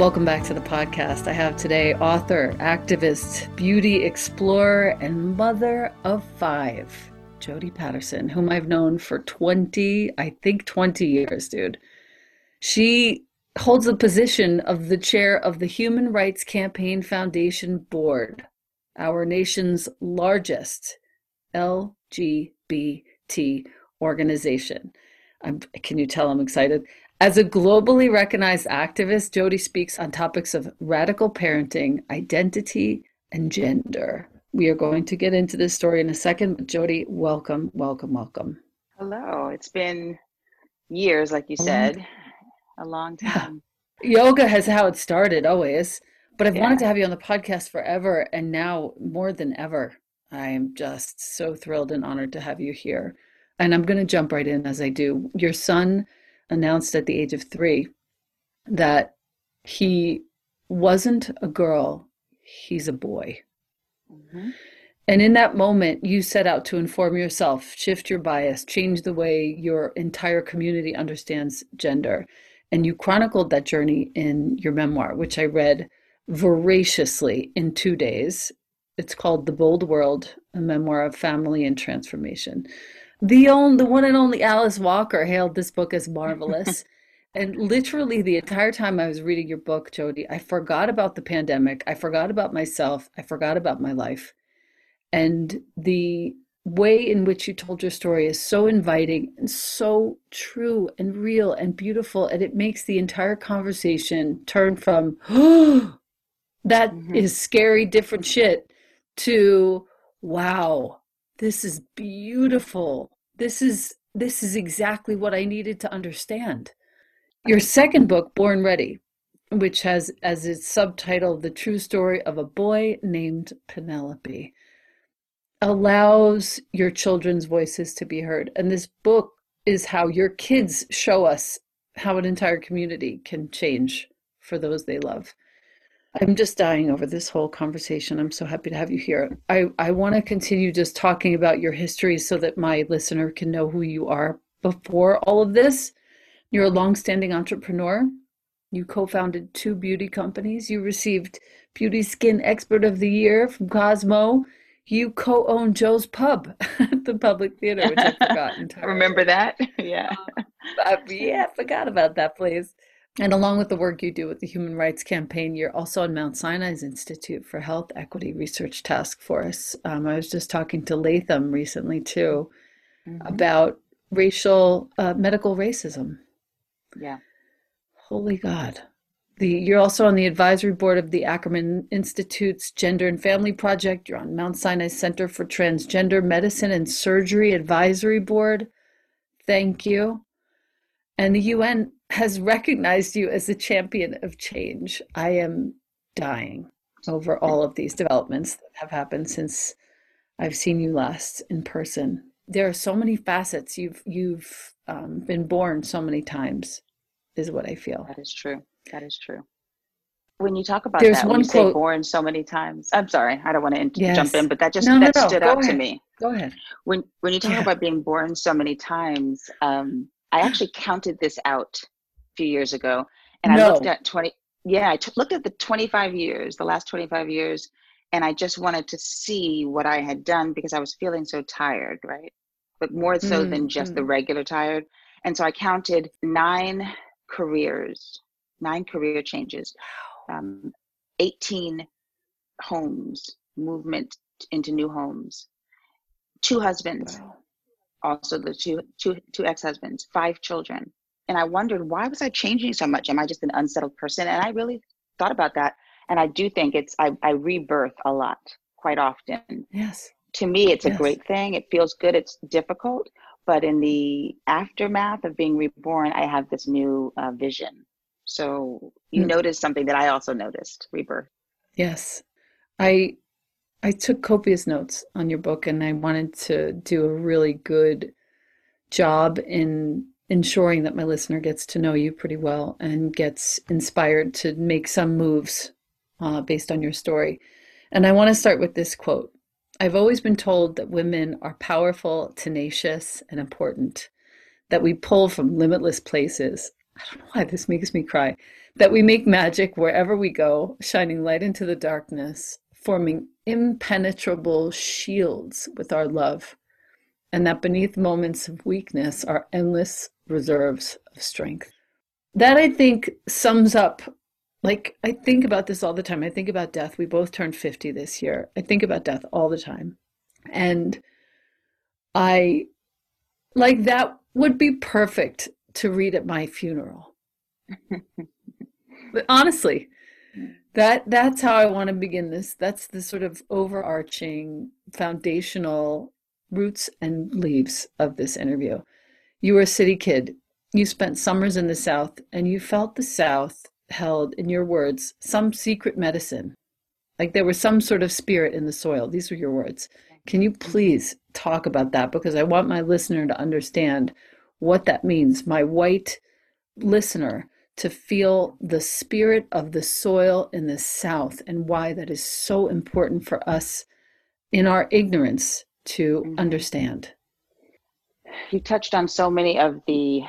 Welcome back to the podcast. I have today author, activist, beauty explorer, and mother of five, Jodie Patterson, whom I've known for 20, I think 20 years, dude. She holds the position of the chair of the Human Rights Campaign Foundation Board, our nation's largest LGBT organization. I'm, can you tell I'm excited? As a globally recognized activist, Jodie speaks on topics of radical parenting, identity, and gender. We are going to get into this story in a second. Jodie, welcome, welcome, welcome. Hello. It's been years, like you said, a long time. Yeah. Yoga has how it started always, but I've yeah. wanted to have you on the podcast forever, and now more than ever. I am just so thrilled and honored to have you here. And I'm going to jump right in as I do. Your son announced at the age of three that he wasn't a girl, he's a boy. Mm-hmm. And in that moment, you set out to inform yourself, shift your bias, change the way your entire community understands gender. And you chronicled that journey in your memoir, which I read voraciously in two days. It's called The Bold World, a memoir of family and transformation. The, only, the one and only Alice Walker hailed this book as marvelous. and literally the entire time I was reading your book, Jodie, I forgot about the pandemic. I forgot about myself. I forgot about my life. And the way in which you told your story is so inviting and so true and real and beautiful. And it makes the entire conversation turn from, oh, that mm-hmm. is scary, different shit, to, wow, this is beautiful. This is this is exactly what I needed to understand. Your second book, Born Ready, which has as its subtitle The True Story of a Boy Named Penelope allows your children's voices to be heard. And this book is how your kids show us how an entire community can change for those they love. I'm just dying over this whole conversation. I'm so happy to have you here. I, I want to continue just talking about your history so that my listener can know who you are before all of this. You're a longstanding entrepreneur. You co founded two beauty companies. You received Beauty Skin Expert of the Year from Cosmo you co-own Joe's Pub at the Public Theater, which I forgot entirely. Remember that? Yeah. Uh, yeah, I forgot about that place. And along with the work you do with the Human Rights Campaign, you're also on Mount Sinai's Institute for Health Equity Research Task Force. Um, I was just talking to Latham recently, too, mm-hmm. about racial, uh, medical racism. Yeah. Holy God. The, you're also on the advisory board of the Ackerman Institute's Gender and Family Project. You're on Mount Sinai Center for Transgender Medicine and Surgery Advisory Board. Thank you. And the UN has recognized you as a champion of change. I am dying over all of these developments that have happened since I've seen you last in person. There are so many facets. You've you've um, been born so many times, is what I feel. That is true. That is true. When you talk about There's that, one when you quote, say born so many times, I'm sorry, I don't want to yes. jump in, but that just no, that no, stood out ahead. to me. Go ahead. When when you talk yeah. about being born so many times, um, I actually counted this out few years ago, and I looked at 20. Yeah, I t- looked at the 25 years, the last 25 years, and I just wanted to see what I had done because I was feeling so tired, right? But more so mm, than just mm. the regular tired. And so I counted nine careers nine career changes, um, 18 homes, movement into new homes, two husbands, wow. also the two, two, two ex-husbands, five children. And I wondered, why was I changing so much? Am I just an unsettled person? And I really thought about that. And I do think it's, I, I rebirth a lot quite often. Yes. To me, it's yes. a great thing. It feels good. It's difficult. But in the aftermath of being reborn, I have this new uh, vision so you mm. noticed something that I also noticed, rebirth. Yes. I I took copious notes on your book and I wanted to do a really good job in ensuring that my listener gets to know you pretty well and gets inspired to make some moves uh, based on your story. And I want to start with this quote. I've always been told that women are powerful, tenacious, and important, that we pull from limitless places, I don't know why this makes me cry, that we make magic wherever we go, shining light into the darkness, forming impenetrable shields with our love, and that beneath moments of weakness are endless reserves of strength. that I think sums up like I think about this all the time. I think about death. We both turned 50 this year. I think about death all the time. And I like that would be perfect to read at my funeral. but honestly, that that's how I want to begin this. That's the sort of overarching foundational roots and leaves of this interview. You were a city kid. You spent summers in the South and you felt the South held, in your words, some secret medicine. Like there was some sort of spirit in the soil. These were your words. Can you please talk about that? Because I want my listener to understand what that means. My white listener to feel the spirit of the soil in the South and why that is so important for us in our ignorance to mm-hmm. understand. You touched on so many of the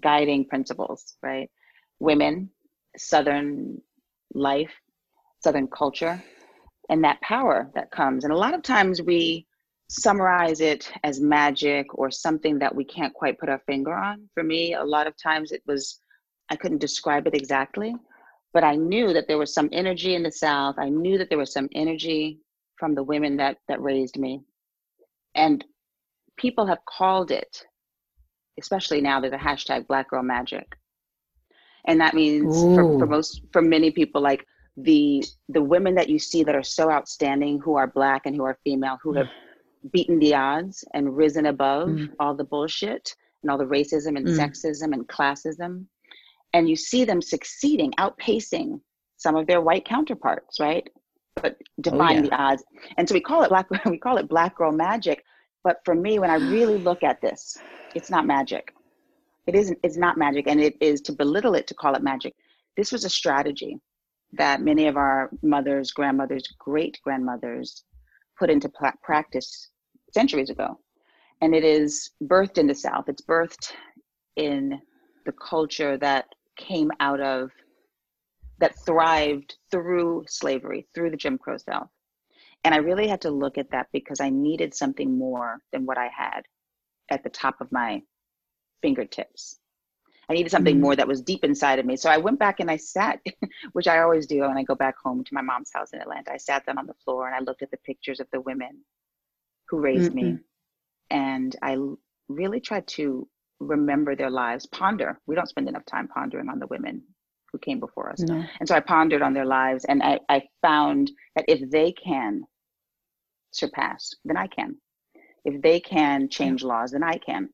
guiding principles, right? Women, Southern life, Southern culture, and that power that comes. And a lot of times we summarize it as magic or something that we can't quite put our finger on. For me, a lot of times it was, I couldn't describe it exactly, but I knew that there was some energy in the South. I knew that there was some energy from the women that, that raised me. And people have called it, especially now, there's a hashtag Black Girl Magic. And that means for, for most, for many people, like the the women that you see that are so outstanding who are black and who are female who have beaten the odds and risen above mm. all the bullshit and all the racism and mm. sexism and classism and you see them succeeding outpacing some of their white counterparts right but defying oh, yeah. the odds and so we call it black we call it black girl magic but for me when i really look at this it's not magic it isn't it's not magic and it is to belittle it to call it magic this was a strategy that many of our mothers, grandmothers, great grandmothers put into practice centuries ago. And it is birthed in the South. It's birthed in the culture that came out of, that thrived through slavery, through the Jim Crow South. And I really had to look at that because I needed something more than what I had at the top of my fingertips. I needed something mm-hmm. more that was deep inside of me. So I went back and I sat, which I always do when I go back home to my mom's house in Atlanta. I sat down on the floor and I looked at the pictures of the women who raised mm-hmm. me. And I really tried to remember their lives, ponder. We don't spend enough time pondering on the women who came before us. No. And so I pondered on their lives and I, I found that if they can surpass, then I can. If they can change yeah. laws, then I can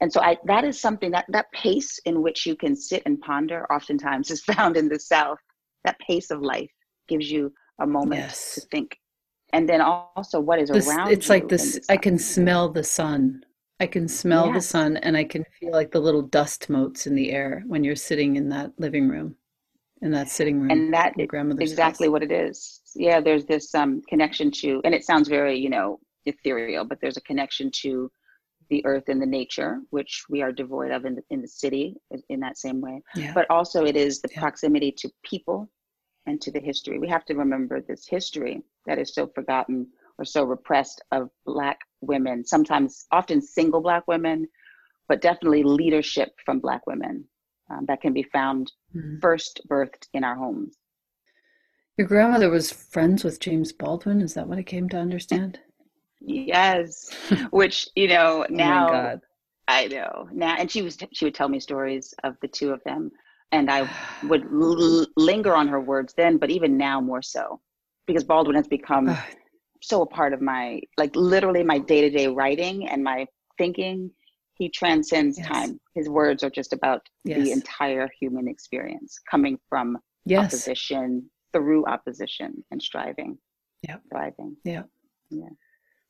and so I, that is something that that pace in which you can sit and ponder oftentimes is found in the South. That pace of life gives you a moment yes. to think. And then also what is this, around It's like this, I can smell the sun. I can smell yes. the sun and I can feel like the little dust motes in the air when you're sitting in that living room, in that sitting room. And that is exactly house. what it is. Yeah, there's this um, connection to, and it sounds very, you know, ethereal, but there's a connection to the earth and the nature, which we are devoid of in the, in the city in that same way. Yeah. But also, it is the yeah. proximity to people and to the history. We have to remember this history that is so forgotten or so repressed of Black women, sometimes often single Black women, but definitely leadership from Black women um, that can be found mm-hmm. first birthed in our homes. Your grandmother was friends with James Baldwin. Is that what I came to understand? Yes, which you know oh now oh I know now, and she was she would tell me stories of the two of them, and I would l- linger on her words then, but even now more so, because Baldwin has become so a part of my like literally my day to day writing and my thinking. He transcends yes. time. His words are just about yes. the entire human experience, coming from yes. opposition through opposition and striving. Yeah, thriving. Yeah, yeah.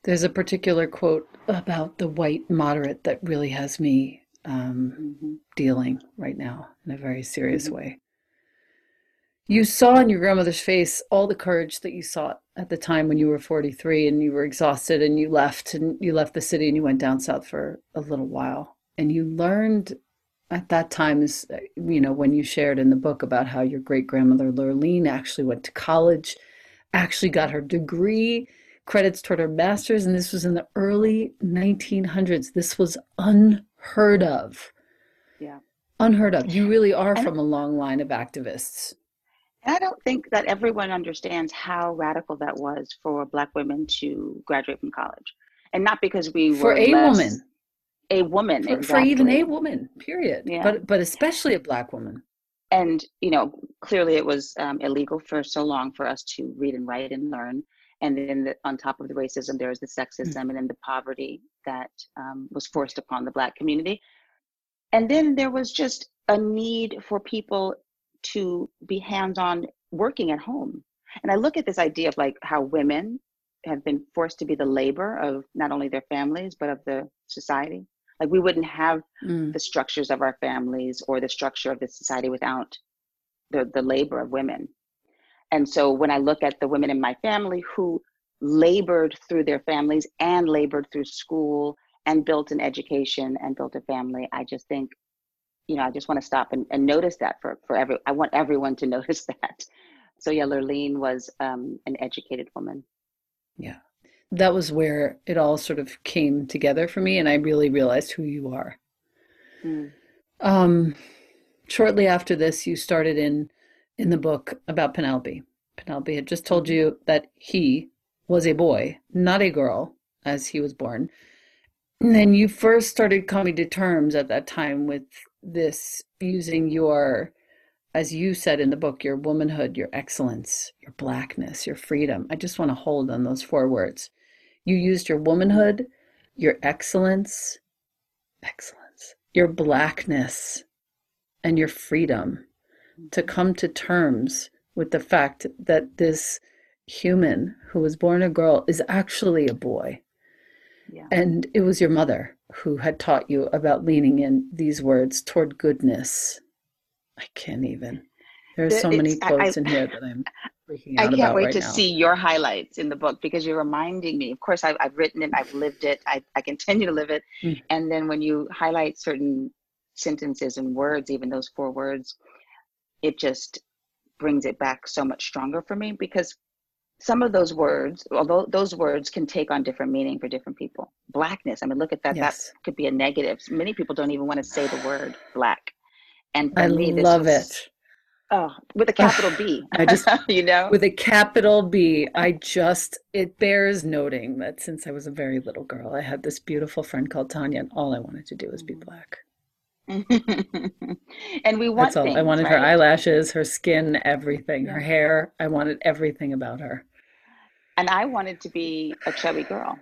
There's a particular quote about the white moderate that really has me um, mm-hmm. dealing right now in a very serious mm-hmm. way. You saw in your grandmother's face all the courage that you sought at the time when you were 43 and you were exhausted and you left and you left the city and you went down south for a little while. And you learned at that time is uh, you know when you shared in the book about how your great grandmother Lurleen actually went to college, actually got her degree credits toward her master's, and this was in the early 1900s. This was unheard of. Yeah. unheard of. You really are and, from a long line of activists. I don't think that everyone understands how radical that was for Black women to graduate from college, and not because we for were a less, woman, a woman for, exactly. for even a woman, period. Yeah. But but especially a Black woman. And you know, clearly it was um, illegal for so long for us to read and write and learn. And then the, on top of the racism, there was the sexism mm-hmm. and then the poverty that um, was forced upon the Black community. And then there was just a need for people to be hands on working at home. And I look at this idea of like how women have been forced to be the labor of not only their families, but of the society. Like we wouldn't have mm. the structures of our families or the structure of the society without the, the labor of women. And so when I look at the women in my family who labored through their families and labored through school and built an education and built a family, I just think you know, I just want to stop and, and notice that for, for every, I want everyone to notice that. So yeah, Lurleen was um, an educated woman. Yeah. That was where it all sort of came together for me and I really realized who you are. Mm. Um, shortly after this, you started in, in the book about Penelope. Penelope had just told you that he was a boy, not a girl, as he was born. And then you first started coming to terms at that time with this using your as you said in the book your womanhood your excellence your blackness your freedom i just want to hold on those four words you used your womanhood your excellence excellence your blackness and your freedom to come to terms with the fact that this human who was born a girl is actually a boy yeah. and it was your mother who had taught you about leaning in these words toward goodness. I can't even. There's so many quotes I, in here that I'm I can't wait right to now. see your highlights in the book because you're reminding me. Of course, I've, I've written it, I've lived it, I, I continue to live it. Mm. And then when you highlight certain sentences and words, even those four words, it just brings it back so much stronger for me because some of those words, although those words can take on different meaning for different people. Blackness, I mean, look at that. Yes. That could be a negative. Many people don't even want to say the word black. And I me, love was, it. Oh, with a capital B. I just, you know, with a capital B. I just, it bears noting that since I was a very little girl, I had this beautiful friend called Tanya, and all I wanted to do was be mm. black. and we want That's all. Things, I wanted right? her eyelashes, her skin, everything, her hair. I wanted everything about her. And I wanted to be a chubby girl.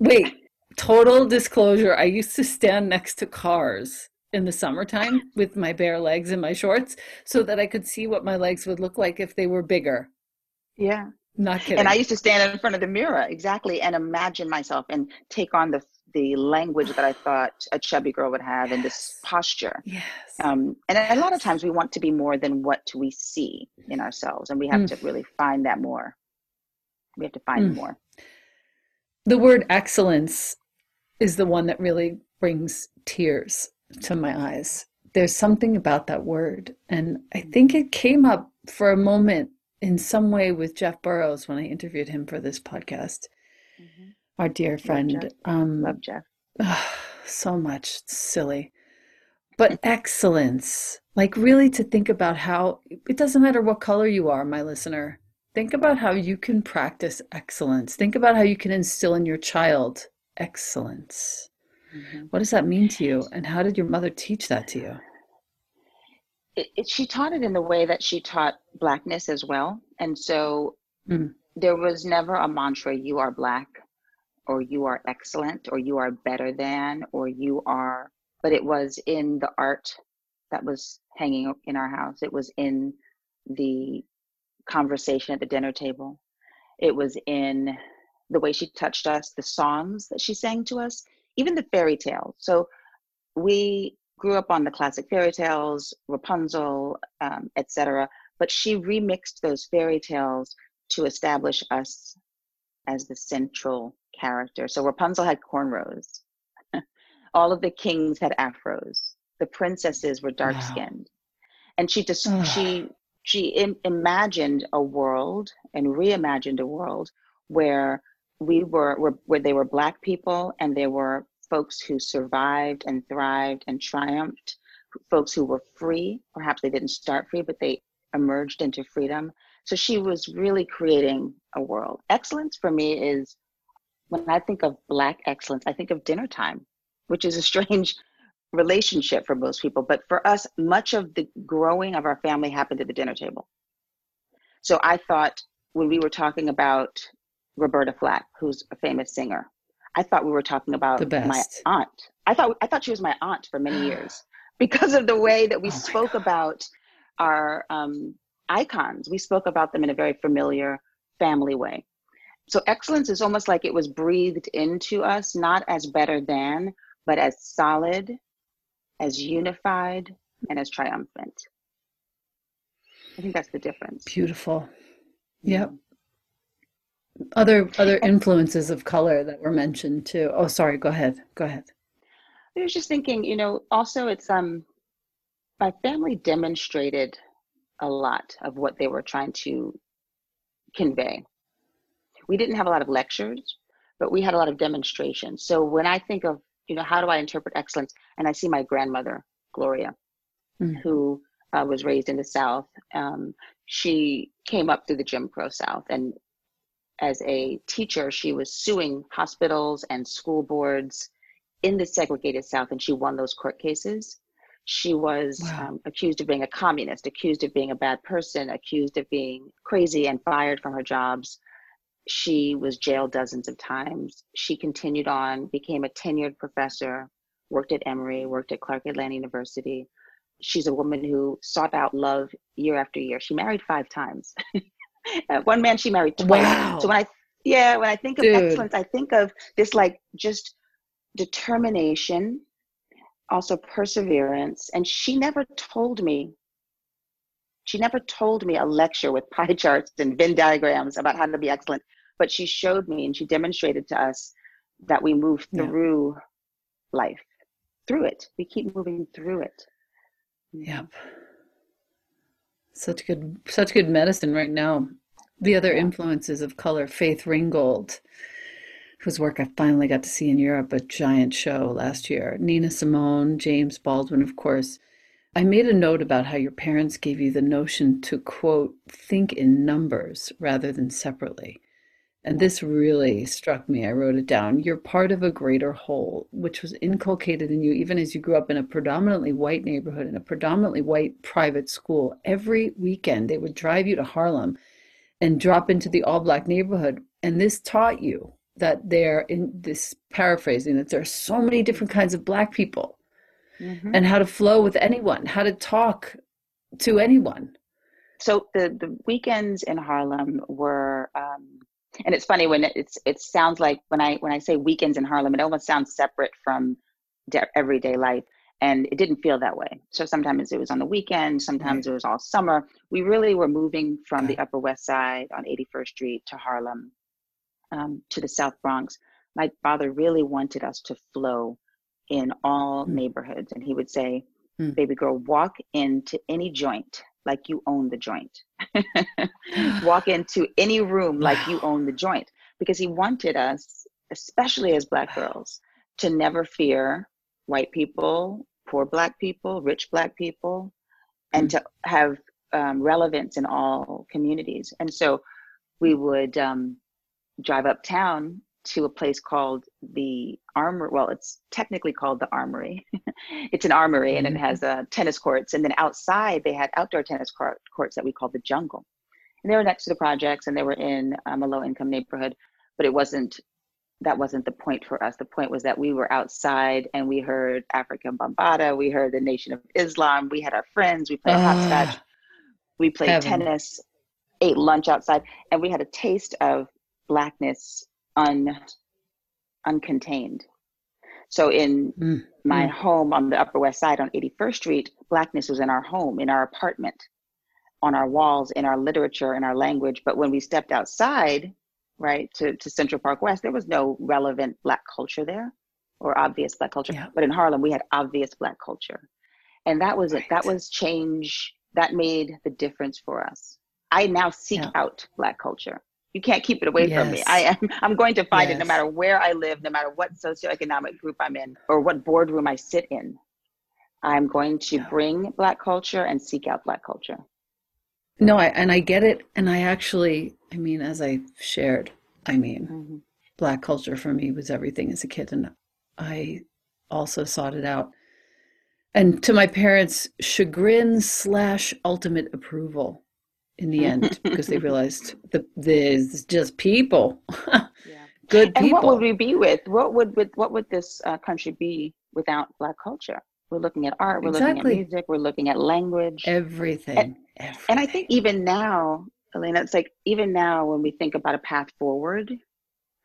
Wait, total disclosure. I used to stand next to cars in the summertime with my bare legs and my shorts so that I could see what my legs would look like if they were bigger. Yeah. Not kidding. And I used to stand in front of the mirror exactly and imagine myself and take on the the language that I thought a chubby girl would have yes. and this posture. Yes. Um, and a lot of times we want to be more than what we see in ourselves, and we have mm. to really find that more. We have to find mm. more. The word excellence is the one that really brings tears to my eyes. There's something about that word. And I think it came up for a moment in some way with Jeff Burrows when I interviewed him for this podcast. Mm-hmm our dear friend. Love Jeff. Um, Love Jeff. so much silly, but excellence. Like really to think about how it doesn't matter what color you are, my listener. Think about how you can practice excellence. Think about how you can instill in your child excellence. Mm-hmm. What does that mean to you? And how did your mother teach that to you? It, it, she taught it in the way that she taught blackness as well. And so mm. there was never a mantra, you are black or you are excellent or you are better than or you are but it was in the art that was hanging in our house it was in the conversation at the dinner table it was in the way she touched us the songs that she sang to us even the fairy tale. so we grew up on the classic fairy tales rapunzel um, etc but she remixed those fairy tales to establish us as the central character. So Rapunzel had cornrows. All of the kings had afros. The princesses were dark skinned. Wow. And she just she she Im- imagined a world and reimagined a world where we were, were where they were black people and there were folks who survived and thrived and triumphed folks who were free. Perhaps they didn't start free, but they emerged into freedom. So she was really creating a world. Excellence for me is when I think of Black excellence, I think of dinner time, which is a strange relationship for most people. But for us, much of the growing of our family happened at the dinner table. So I thought when we were talking about Roberta Flack, who's a famous singer, I thought we were talking about my aunt. I thought I thought she was my aunt for many years because of the way that we oh spoke God. about our um, icons. We spoke about them in a very familiar family way. So excellence is almost like it was breathed into us, not as better than, but as solid, as unified, and as triumphant. I think that's the difference. Beautiful. Yep. Other other influences of color that were mentioned too. Oh, sorry. Go ahead. Go ahead. I was just thinking, you know, also it's um, my family demonstrated a lot of what they were trying to convey. We didn't have a lot of lectures, but we had a lot of demonstrations. So when I think of, you know, how do I interpret excellence? And I see my grandmother, Gloria, mm. who uh, was raised in the South. Um, she came up through the Jim Crow South. And as a teacher, she was suing hospitals and school boards in the segregated South, and she won those court cases. She was wow. um, accused of being a communist, accused of being a bad person, accused of being crazy and fired from her jobs. She was jailed dozens of times. She continued on, became a tenured professor, worked at Emory, worked at Clark Atlanta University. She's a woman who sought out love year after year. She married five times. One man she married twice. Wow. So when I yeah, when I think of Dude. excellence, I think of this like just determination also perseverance. And she never told me, she never told me a lecture with pie charts and Venn diagrams about how to be excellent, but she showed me and she demonstrated to us that we move through yeah. life, through it. We keep moving through it. Mm-hmm. Yep. Such good, such good medicine right now. The other influences of color, Faith Ringgold, whose work I finally got to see in Europe, a giant show last year. Nina Simone, James Baldwin, of course. I made a note about how your parents gave you the notion to, quote, think in numbers rather than separately. And this really struck me. I wrote it down. You're part of a greater whole, which was inculcated in you even as you grew up in a predominantly white neighborhood in a predominantly white private school. Every weekend, they would drive you to Harlem and drop into the all black neighborhood. And this taught you that there in this paraphrasing that there are so many different kinds of black people mm-hmm. and how to flow with anyone how to talk to anyone so the the weekends in harlem were um, and it's funny when it's it sounds like when i when i say weekends in harlem it almost sounds separate from de- everyday life and it didn't feel that way so sometimes it was on the weekend sometimes it was all summer we really were moving from the upper west side on 81st street to harlem um, to the South Bronx, my father really wanted us to flow in all mm. neighborhoods. And he would say, mm. baby girl, walk into any joint like you own the joint. walk into any room like you own the joint. Because he wanted us, especially as Black girls, to never fear white people, poor Black people, rich Black people, and mm. to have um, relevance in all communities. And so we would um, drive uptown to a place called the Armory. Well, it's technically called the Armory. it's an armory and it mm-hmm. has uh, tennis courts. And then outside, they had outdoor tennis court, courts that we called the Jungle. And they were next to the projects and they were in um, a low income neighborhood. But it wasn't, that wasn't the point for us. The point was that we were outside and we heard Afrika Bambaataa, we heard the Nation of Islam, we had our friends, we played hopscotch, we played heaven. tennis, ate lunch outside, and we had a taste of blackness un uncontained. So in mm. my mm. home on the Upper West Side on 81st Street, blackness was in our home, in our apartment, on our walls, in our literature, in our language. But when we stepped outside, right, to, to Central Park West, there was no relevant black culture there or obvious black culture. Yeah. But in Harlem, we had obvious black culture. And that was right. it. That was change that made the difference for us. I now seek yeah. out black culture. You can't keep it away yes. from me. I am I'm going to find yes. it no matter where I live, no matter what socioeconomic group I'm in or what boardroom I sit in. I'm going to bring Black culture and seek out Black culture. No, I, and I get it. And I actually, I mean, as I shared, I mean, mm-hmm. Black culture for me was everything as a kid. And I also sought it out. And to my parents' chagrin slash ultimate approval in the end, because they realized that there's just people. yeah. Good people. And what would we be with? What would with what would this uh, country be without Black culture? We're looking at art, we're exactly. looking at music, we're looking at language. Everything. And, Everything. and I think even now, Elena, it's like even now when we think about a path forward,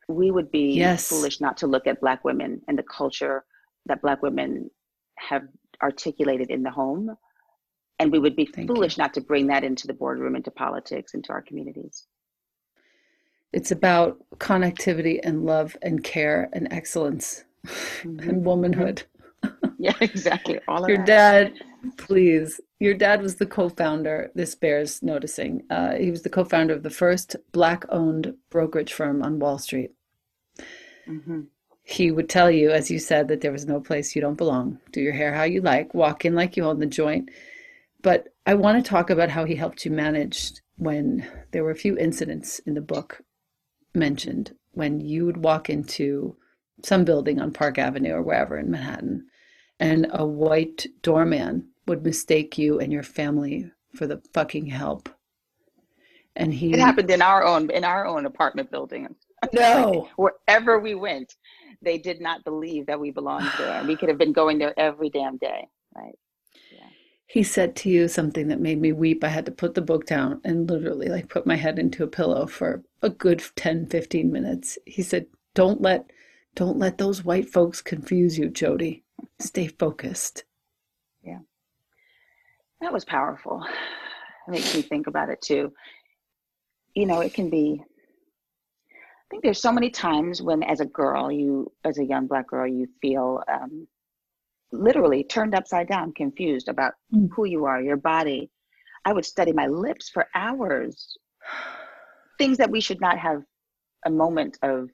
we would be yes. foolish not to look at Black women and the culture that Black women have articulated in the home. And we would be Thank foolish you. not to bring that into the boardroom, into politics, into our communities. It's about connectivity and love and care and excellence mm-hmm. and womanhood. yeah, exactly. All of your that. dad, please. Your dad was the co-founder. This bears noticing. Uh, he was the co-founder of the first black-owned brokerage firm on Wall Street. Mm-hmm. He would tell you, as you said, that there was no place you don't belong. Do your hair how you like. Walk in like you own the joint. But I want to talk about how he helped you manage when there were a few incidents in the book mentioned when you would walk into some building on Park Avenue or wherever in Manhattan, and a white doorman would mistake you and your family for the fucking help. And he It happened in our own in our own apartment building. No. Wherever we went, they did not believe that we belonged there. We could have been going there every damn day. Right. He said to you something that made me weep. I had to put the book down and literally like put my head into a pillow for a good 10, 15 minutes. He said, Don't let don't let those white folks confuse you, Jodie. Stay focused. Yeah. That was powerful. It makes me think about it too. You know, it can be, I think there's so many times when, as a girl, you, as a young black girl, you feel um, literally turned upside down, confused about mm. who you are, your body. I would study my lips for hours. Things that we should not have a moment of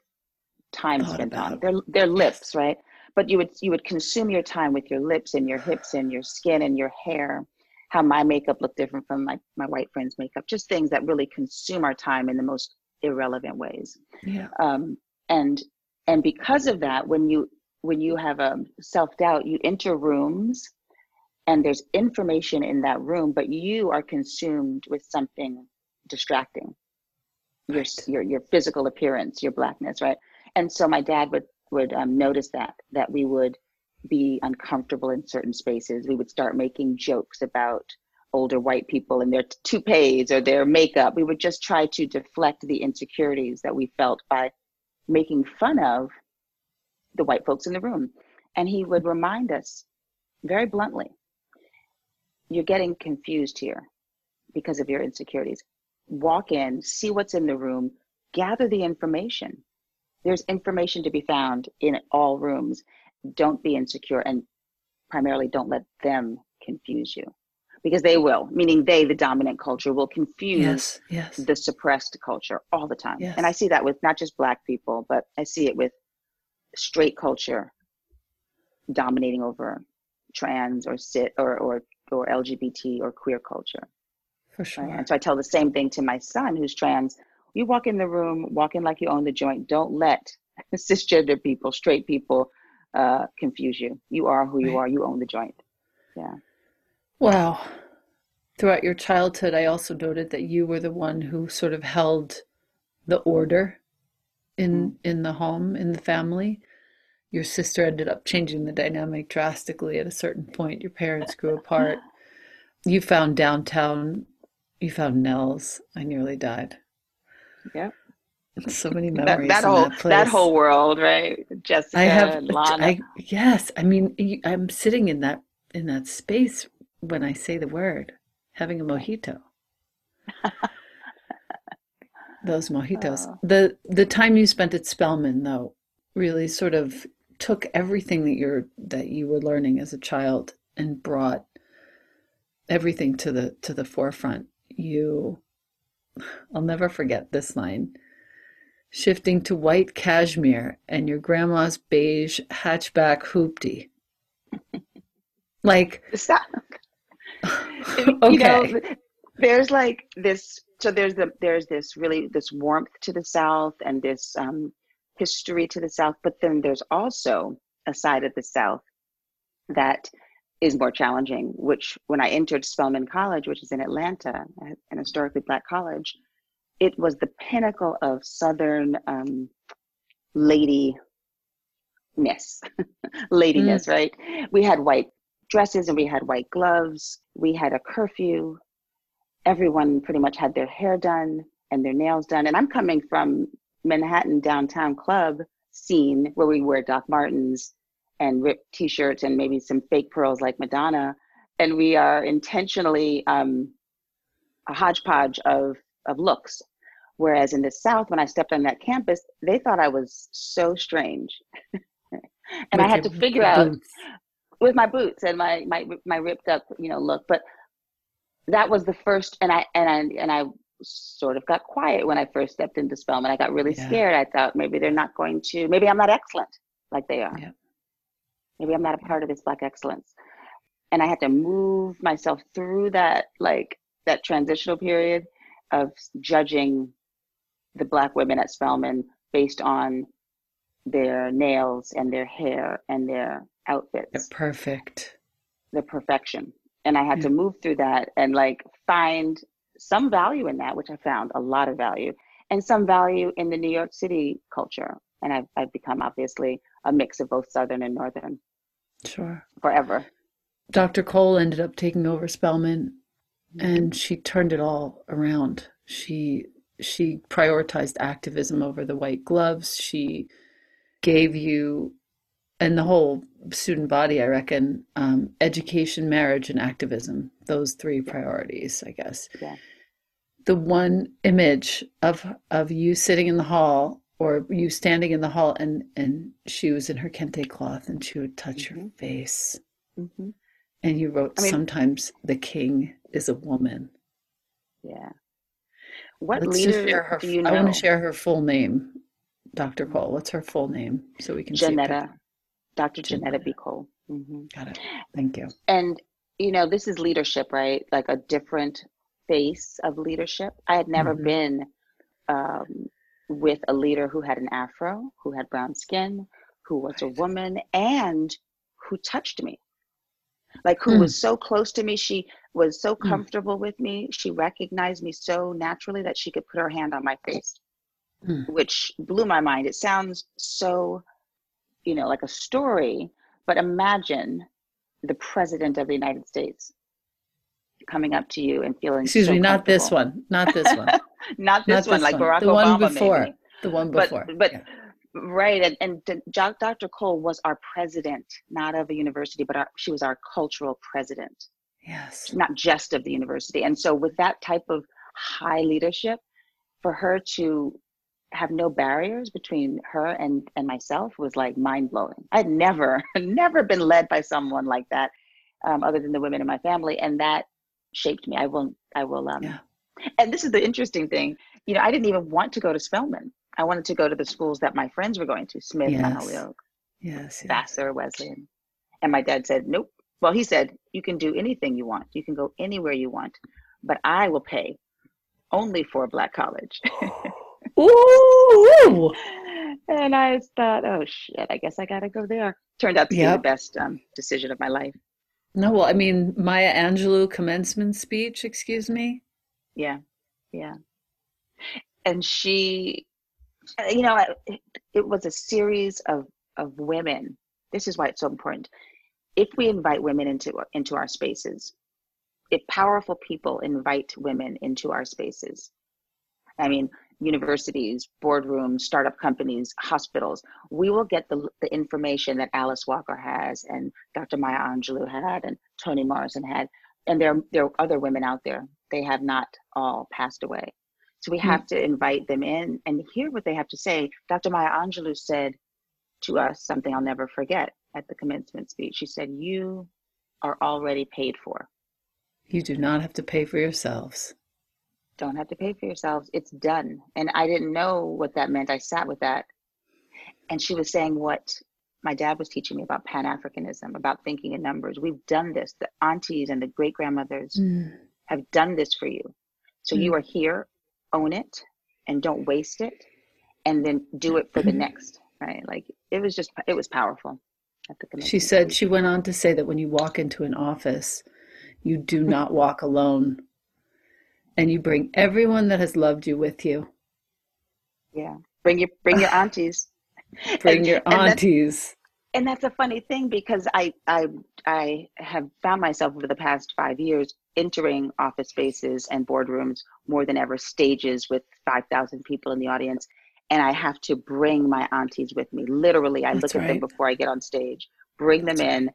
time spent on. They're they're lips, right? But you would you would consume your time with your lips and your hips and your skin and your hair. How my makeup looked different from my my white friends' makeup. Just things that really consume our time in the most irrelevant ways. Yeah. Um, and and because of that, when you when you have a um, self doubt, you enter rooms and there's information in that room, but you are consumed with something distracting. Your, your your physical appearance, your blackness, right? and so my dad would would um, notice that that we would be uncomfortable in certain spaces we would start making jokes about older white people and their toupees or their makeup we would just try to deflect the insecurities that we felt by making fun of the white folks in the room and he would remind us very bluntly you're getting confused here because of your insecurities walk in see what's in the room gather the information there's information to be found in all rooms. Don't be insecure and primarily don't let them confuse you because they will, meaning they, the dominant culture, will confuse yes, yes. the suppressed culture all the time. Yes. And I see that with not just Black people, but I see it with straight culture dominating over trans or sit or or or LGBT or queer culture. For sure. Right? And so I tell the same thing to my son who's trans you walk in the room, walk in like you own the joint. Don't let cisgender people, straight people, uh, confuse you. You are who you are. You own the joint. Yeah. Wow. Throughout your childhood, I also noted that you were the one who sort of held the order in mm-hmm. in the home, in the family. Your sister ended up changing the dynamic drastically at a certain point. Your parents grew apart. You found downtown. You found Nell's. I nearly died. Yeah. So many memories. That, that whole that, that, whole world, right? Jessica, I have, Lana. I, yes, I mean, I'm sitting in that in that space when I say the word, having a mojito. Those mojitos. Oh. The the time you spent at Spelman, though, really sort of took everything that you're that you were learning as a child and brought everything to the to the forefront. You I'll never forget this line. Shifting to white cashmere and your grandma's beige hatchback hoopty. Like okay. You know, there's like this. So there's the there's this really this warmth to the South and this um, history to the South, but then there's also a side of the South that is more challenging. Which when I entered Spelman College, which is in Atlanta, an historically black college, it was the pinnacle of Southern um, lady ness, ladiness, mm. right? We had white dresses and we had white gloves. We had a curfew. Everyone pretty much had their hair done and their nails done. And I'm coming from Manhattan downtown club scene where we wear Doc Martens and ripped t-shirts and maybe some fake pearls like Madonna. And we are intentionally um, a hodgepodge of, of looks. Whereas in the South, when I stepped on that campus, they thought I was so strange. and I had to figure out boots. with my boots and my my my ripped up you know look. But that was the first, and I and I and I sort of got quiet when I first stepped into Spelman. I got really yeah. scared. I thought maybe they're not going to. Maybe I'm not excellent like they are. Yeah. Maybe I'm not a part of this black excellence. And I had to move myself through that like that transitional period of judging the black women at Spelman based on their nails and their hair and their outfits. They're perfect. The perfection. And I had yeah. to move through that and like find some value in that, which I found a lot of value, and some value in the New York City culture. And I've, I've become obviously a mix of both Southern and Northern. Sure. Forever. Dr. Cole ended up taking over Spelman mm-hmm. and she turned it all around. She she prioritized activism over the white gloves. She gave you and the whole student body, I reckon, um, education, marriage, and activism. Those three priorities, I guess. Yeah. The one image of of you sitting in the hall or you standing in the hall and and she was in her kente cloth and she would touch mm-hmm. your face. Mm-hmm. And you wrote, I mean, "Sometimes the king is a woman." Yeah. What Let's leader her, do you know? I want to share her full name. Dr. Cole. What's her full name so we can see Johnnetta, Dr. Johnnetta B. Cole. Mm-hmm. Got it. Thank you. And you know, this is leadership, right? Like a different face of leadership. I had never mm-hmm. been um, with a leader who had an afro, who had brown skin, who was right. a woman, and who touched me. Like who mm. was so close to me. She was so mm. comfortable mm. with me. She recognized me so naturally that she could put her hand on my face mm. which blew my mind. It sounds so, you know, like a story, but imagine the president of the United States coming up to you and feeling. Excuse so me, not this one, not this one, not this not one, like Barack the Obama. One before, maybe. the one before, but but. Yeah. Right, and, and Dr. Cole was our president, not of a university, but our, she was our cultural president. Yes, not just of the university. And so, with that type of high leadership, for her to have no barriers between her and and myself was like mind blowing. I'd never never been led by someone like that, um, other than the women in my family, and that shaped me. I will I will um. Yeah. And this is the interesting thing. You know, I didn't even want to go to Spelman. I wanted to go to the schools that my friends were going to, Smith, yes. Mount Holyoke, yes, yes. Vassar, Wesleyan. And my dad said, Nope. Well, he said, You can do anything you want. You can go anywhere you want, but I will pay only for a black college. Ooh. and I thought, oh shit, I guess I gotta go there. Turned out to yep. be the best um, decision of my life. No, well, I mean, Maya Angelou commencement speech, excuse me. Yeah, yeah. And she, you know, it, it was a series of of women. This is why it's so important. If we invite women into into our spaces, if powerful people invite women into our spaces, I mean, universities, boardrooms, startup companies, hospitals, we will get the, the information that Alice Walker has and Dr. Maya Angelou had and Toni Morrison had. And there, there are other women out there. They have not all passed away. So we have mm-hmm. to invite them in and hear what they have to say. Dr. Maya Angelou said to us something I'll never forget at the commencement speech. She said, You are already paid for. You do not have to pay for yourselves don't have to pay for yourselves. It's done. And I didn't know what that meant. I sat with that. And she was saying what my dad was teaching me about Pan Africanism, about thinking in numbers. We've done this. The aunties and the great grandmothers mm. have done this for you. So mm. you are here, own it, and don't waste it, and then do it for the mm-hmm. next. Right? Like it was just, it was powerful. She said she went on to say that when you walk into an office, you do not walk alone, and you bring everyone that has loved you with you. Yeah, bring your bring your aunties. bring and, your aunties and that's a funny thing because I I I have found myself over the past five years entering office spaces and boardrooms more than ever stages with five thousand people in the audience, and I have to bring my aunties with me. Literally, I that's look right. at them before I get on stage, bring them in,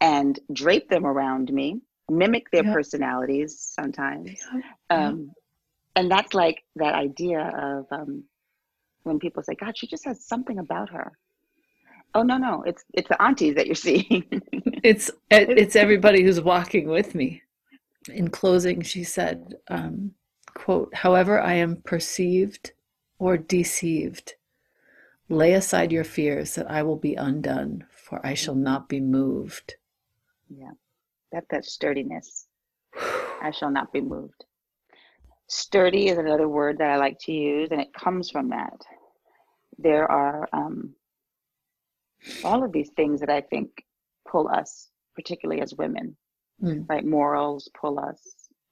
and drape them around me, mimic their yep. personalities sometimes, yep. Um, and that's like that idea of um, when people say, "God, she just has something about her." Oh no, no, it's it's the aunties that you're seeing. it's it's everybody who's walking with me. In closing, she said, um, "quote However, I am perceived or deceived. Lay aside your fears that I will be undone, for I shall not be moved." Yeah, that that sturdiness. I shall not be moved. Sturdy is another word that I like to use, and it comes from that. There are um, all of these things that I think pull us, particularly as women, mm. right? Morals pull us,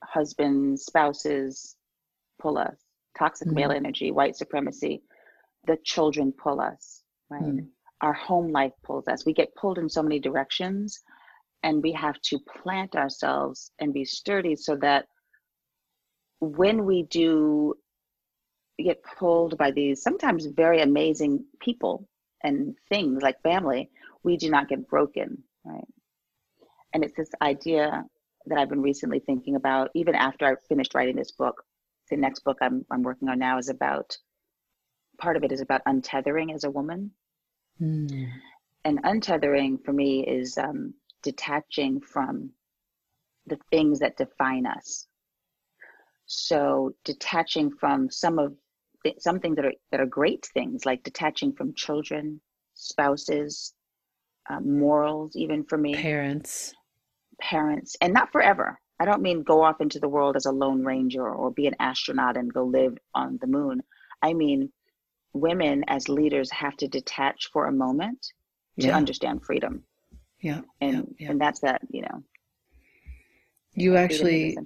husbands, spouses pull us, toxic mm. male energy, white supremacy, the children pull us, right? Mm. Our home life pulls us. We get pulled in so many directions, and we have to plant ourselves and be sturdy so that when we do get pulled by these sometimes very amazing people and things like family, we do not get broken, right? And it's this idea that I've been recently thinking about, even after I finished writing this book. The next book I'm I'm working on now is about part of it is about untethering as a woman. Mm. And untethering for me is um, detaching from the things that define us. So detaching from some of some things that are that are great things like detaching from children spouses uh, morals even for me. Parents. Parents and not forever. I don't mean go off into the world as a lone ranger or be an astronaut and go live on the moon. I mean women as leaders have to detach for a moment to yeah. understand freedom yeah and yeah, yeah. and that's that you know you actually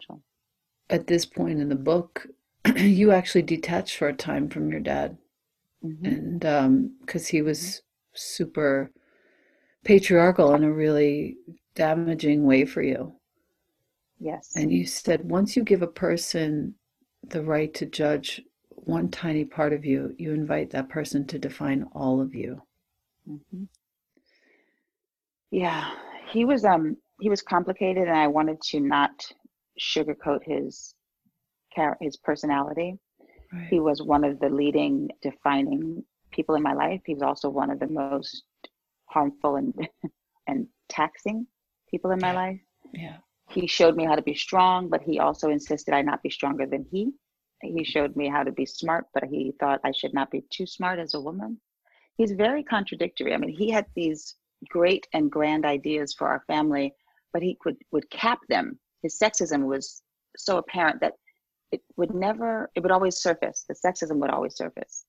at this point in the book you actually detached for a time from your dad mm-hmm. and because um, he was mm-hmm. super patriarchal in a really damaging way for you yes and you said once you give a person the right to judge one tiny part of you you invite that person to define all of you mm-hmm. Yeah he was um he was complicated and i wanted to not sugarcoat his his personality. Right. He was one of the leading defining people in my life. He was also one of the most harmful and and taxing people in my yeah. life. Yeah. He showed me how to be strong, but he also insisted I not be stronger than he. He showed me how to be smart, but he thought I should not be too smart as a woman. He's very contradictory. I mean, he had these great and grand ideas for our family, but he could would cap them. His sexism was so apparent that it would never it would always surface the sexism would always surface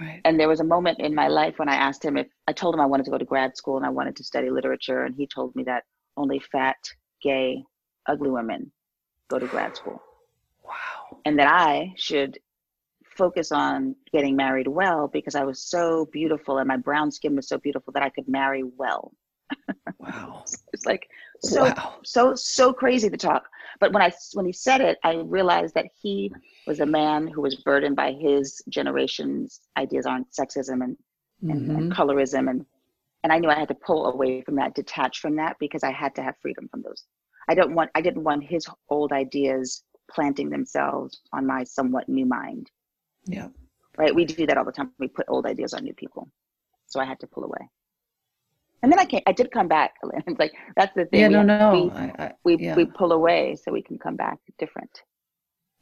right. and there was a moment in my life when i asked him if i told him i wanted to go to grad school and i wanted to study literature and he told me that only fat gay ugly women go to grad school wow and that i should focus on getting married well because i was so beautiful and my brown skin was so beautiful that i could marry well wow it's like so wow. so so crazy to talk but when I when he said it, I realized that he was a man who was burdened by his generation's ideas on sexism and, mm-hmm. and, and, mm-hmm. colorism and and I knew I had to pull away from that, detach from that because I had to have freedom from those. I don't want I didn't want his old ideas planting themselves on my somewhat new mind. Yeah. Right. We do that all the time. We put old ideas on new people. So I had to pull away and then I came, I did come back. It's like that's the thing. Yeah, we no, no. We I, I, we, yeah. we pull away so we can come back different.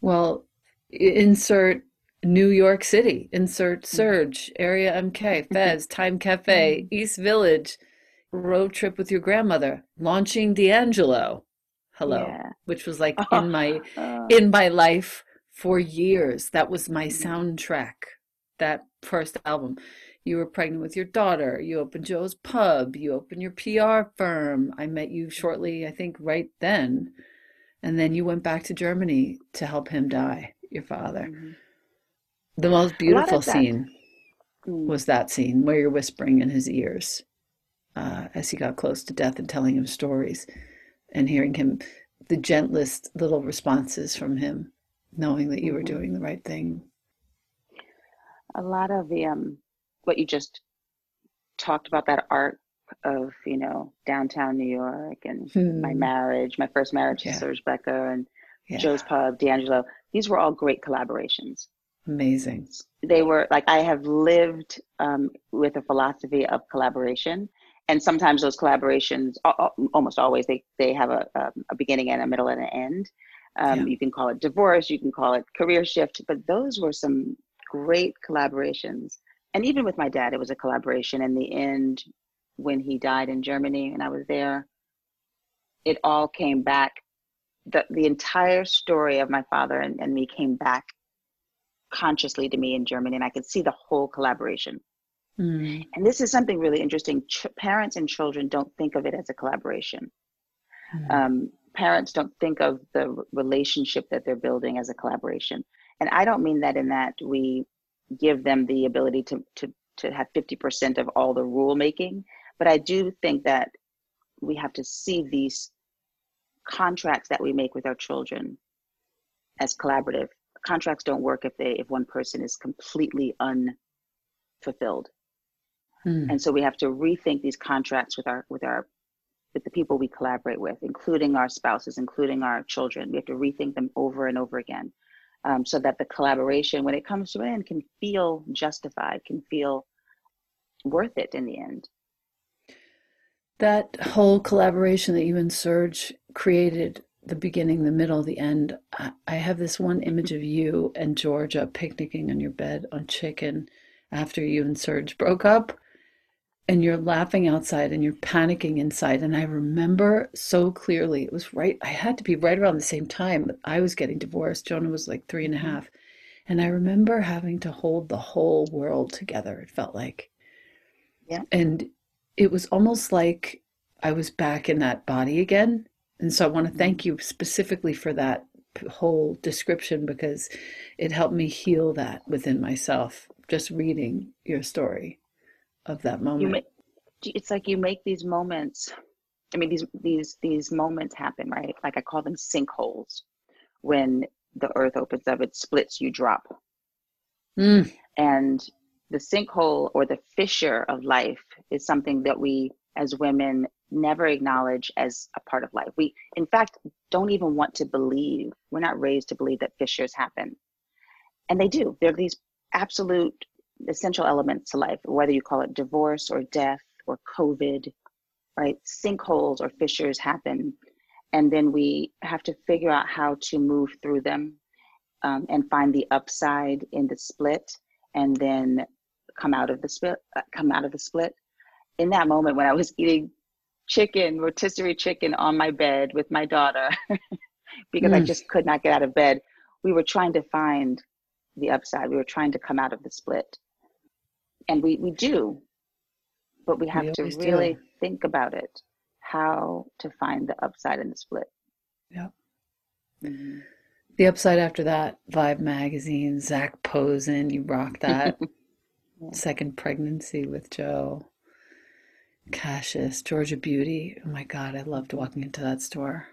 Well, insert New York City, insert mm-hmm. Serge, Area MK, Fez, Time Cafe, mm-hmm. East Village, road trip with your grandmother, launching D'Angelo, hello, yeah. which was like in my in my life for years. That was my mm-hmm. soundtrack. That first album. You were pregnant with your daughter. You opened Joe's Pub. You opened your PR firm. I met you shortly, I think, right then. And then you went back to Germany to help him die, your father. Mm-hmm. The most beautiful scene mm. was that scene where you're whispering in his ears uh, as he got close to death and telling him stories and hearing him, the gentlest little responses from him, knowing that you were mm-hmm. doing the right thing. A lot of the um, what you just talked about that arc of you know downtown New York and hmm. my marriage, my first marriage yeah. to Serge Becker and yeah. Joe's Pub, D'Angelo. These were all great collaborations. Amazing. They were like I have lived um, with a philosophy of collaboration, and sometimes those collaborations, almost always, they they have a, um, a beginning and a middle and an end. Um, yeah. You can call it divorce, you can call it career shift, but those were some great collaborations. And even with my dad, it was a collaboration. In the end, when he died in Germany and I was there, it all came back. The, the entire story of my father and, and me came back consciously to me in Germany, and I could see the whole collaboration. Mm. And this is something really interesting. Ch- parents and children don't think of it as a collaboration. Mm. Um, parents don't think of the relationship that they're building as a collaboration. And I don't mean that in that we give them the ability to, to, to have 50% of all the rule making, but I do think that we have to see these contracts that we make with our children as collaborative contracts don't work if they if one person is completely unfulfilled mm. and so we have to rethink these contracts with our with our with the people we collaborate with including our spouses including our children we have to rethink them over and over again um, so that the collaboration when it comes to an end can feel justified can feel worth it in the end that whole collaboration that you and serge created the beginning, the middle, the end. I have this one image of you and Georgia picnicking on your bed on chicken after you and Serge broke up. And you're laughing outside and you're panicking inside. And I remember so clearly, it was right, I had to be right around the same time. I was getting divorced. Jonah was like three and a mm-hmm. half. And I remember having to hold the whole world together, it felt like. Yeah. And it was almost like I was back in that body again and so I want to mm-hmm. thank you specifically for that whole description because it helped me heal that within myself just reading your story of that moment. Make, it's like you make these moments. I mean, these these these moments happen, right? Like I call them sinkholes. When the earth opens up, it splits, you drop. Mm. And the sinkhole or the fissure of life is something that we as women never acknowledge as a part of life. We, in fact, don't even want to believe. We're not raised to believe that fissures happen. And they do. They're these absolute essential elements to life, whether you call it divorce or death or COVID, right? Sinkholes or fissures happen. And then we have to figure out how to move through them um, and find the upside in the split and then come out of the split, come out of the split. In that moment when I was eating chicken, rotisserie chicken on my bed with my daughter because mm. I just could not get out of bed. We were trying to find the upside. We were trying to come out of the split. And we, we do, but we have we to really do. think about it how to find the upside in the split. Yeah. Mm-hmm. The upside after that, Vibe magazine, Zac Posen, you rock that. Second pregnancy with Joe. Cassius, Georgia Beauty. Oh my God, I loved walking into that store.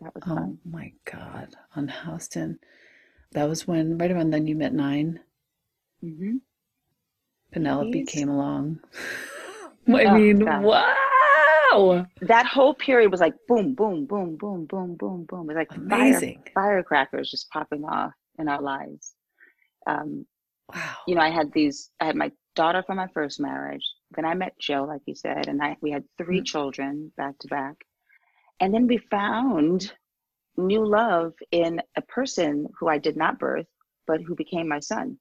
That was oh fun. my God, on Houston. That was when, right around then, you met 9 mm-hmm. Penelope came along. I oh, mean, God. wow. That whole period was like boom, boom, boom, boom, boom, boom, boom. It was like Amazing. Fire, firecrackers just popping off in our lives. Um, wow. You know, I had these, I had my daughter from my first marriage. Then I met Joe, like you said, and I, we had 3 mm-hmm. children back to back. And then we found new love in a person who I did not birth, but who became my son.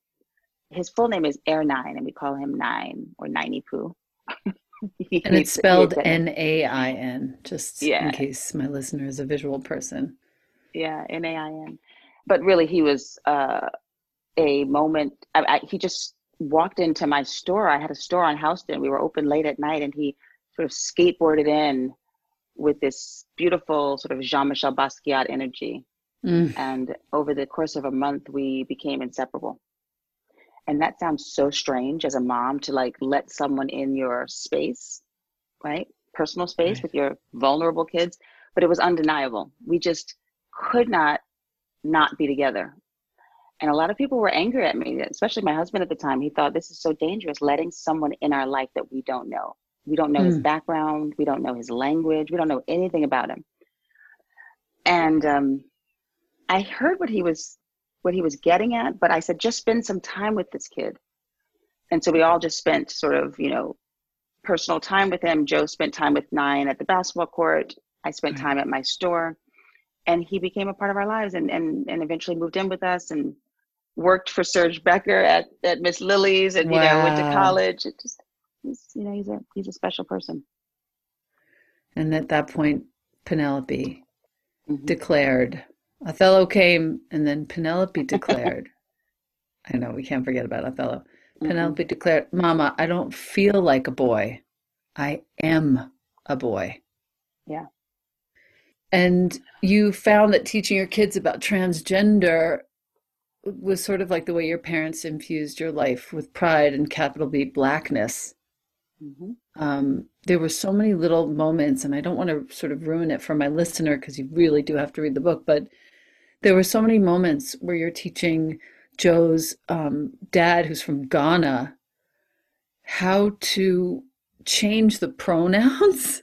His full name is Air Nain, and we call him Nain or Niney Poo. and it's spelled N A I N, just yeah. in case my listener is a visual person. Yeah, N A I N. But really, he was uh, a moment. I, I, he just walked into my store. I had a store on Houston. We were open late at night, and he sort of skateboarded in with this beautiful sort of Jean Michel Basquiat energy. Mm. And over the course of a month, we became inseparable. And that sounds so strange as a mom to like let someone in your space, right? Personal space right. with your vulnerable kids. But it was undeniable. We just could not not be together. And a lot of people were angry at me, especially my husband at the time. He thought this is so dangerous, letting someone in our life that we don't know. We don't know mm. his background. We don't know his language. We don't know anything about him. And um, I heard what he was what he was getting at, but I said, just spend some time with this kid. And so we all just spent sort of, you know, personal time with him. Joe spent time with Nain at the basketball court. I spent time at my store. And he became a part of our lives and, and, and eventually moved in with us and worked for Serge Becker at, at Miss Lily's and, wow. you know, went to college. It just, he's, you know, he's a, he's a special person. And at that point, Penelope mm-hmm. declared, Othello came and then Penelope declared, I know we can't forget about Othello. Mm-hmm. Penelope declared, Mama, I don't feel like a boy. I am a boy. Yeah. And you found that teaching your kids about transgender was sort of like the way your parents infused your life with pride and capital B blackness. Mm-hmm. Um, there were so many little moments, and I don't want to sort of ruin it for my listener because you really do have to read the book, but there were so many moments where you're teaching Joe's um, dad, who's from Ghana, how to change the pronouns.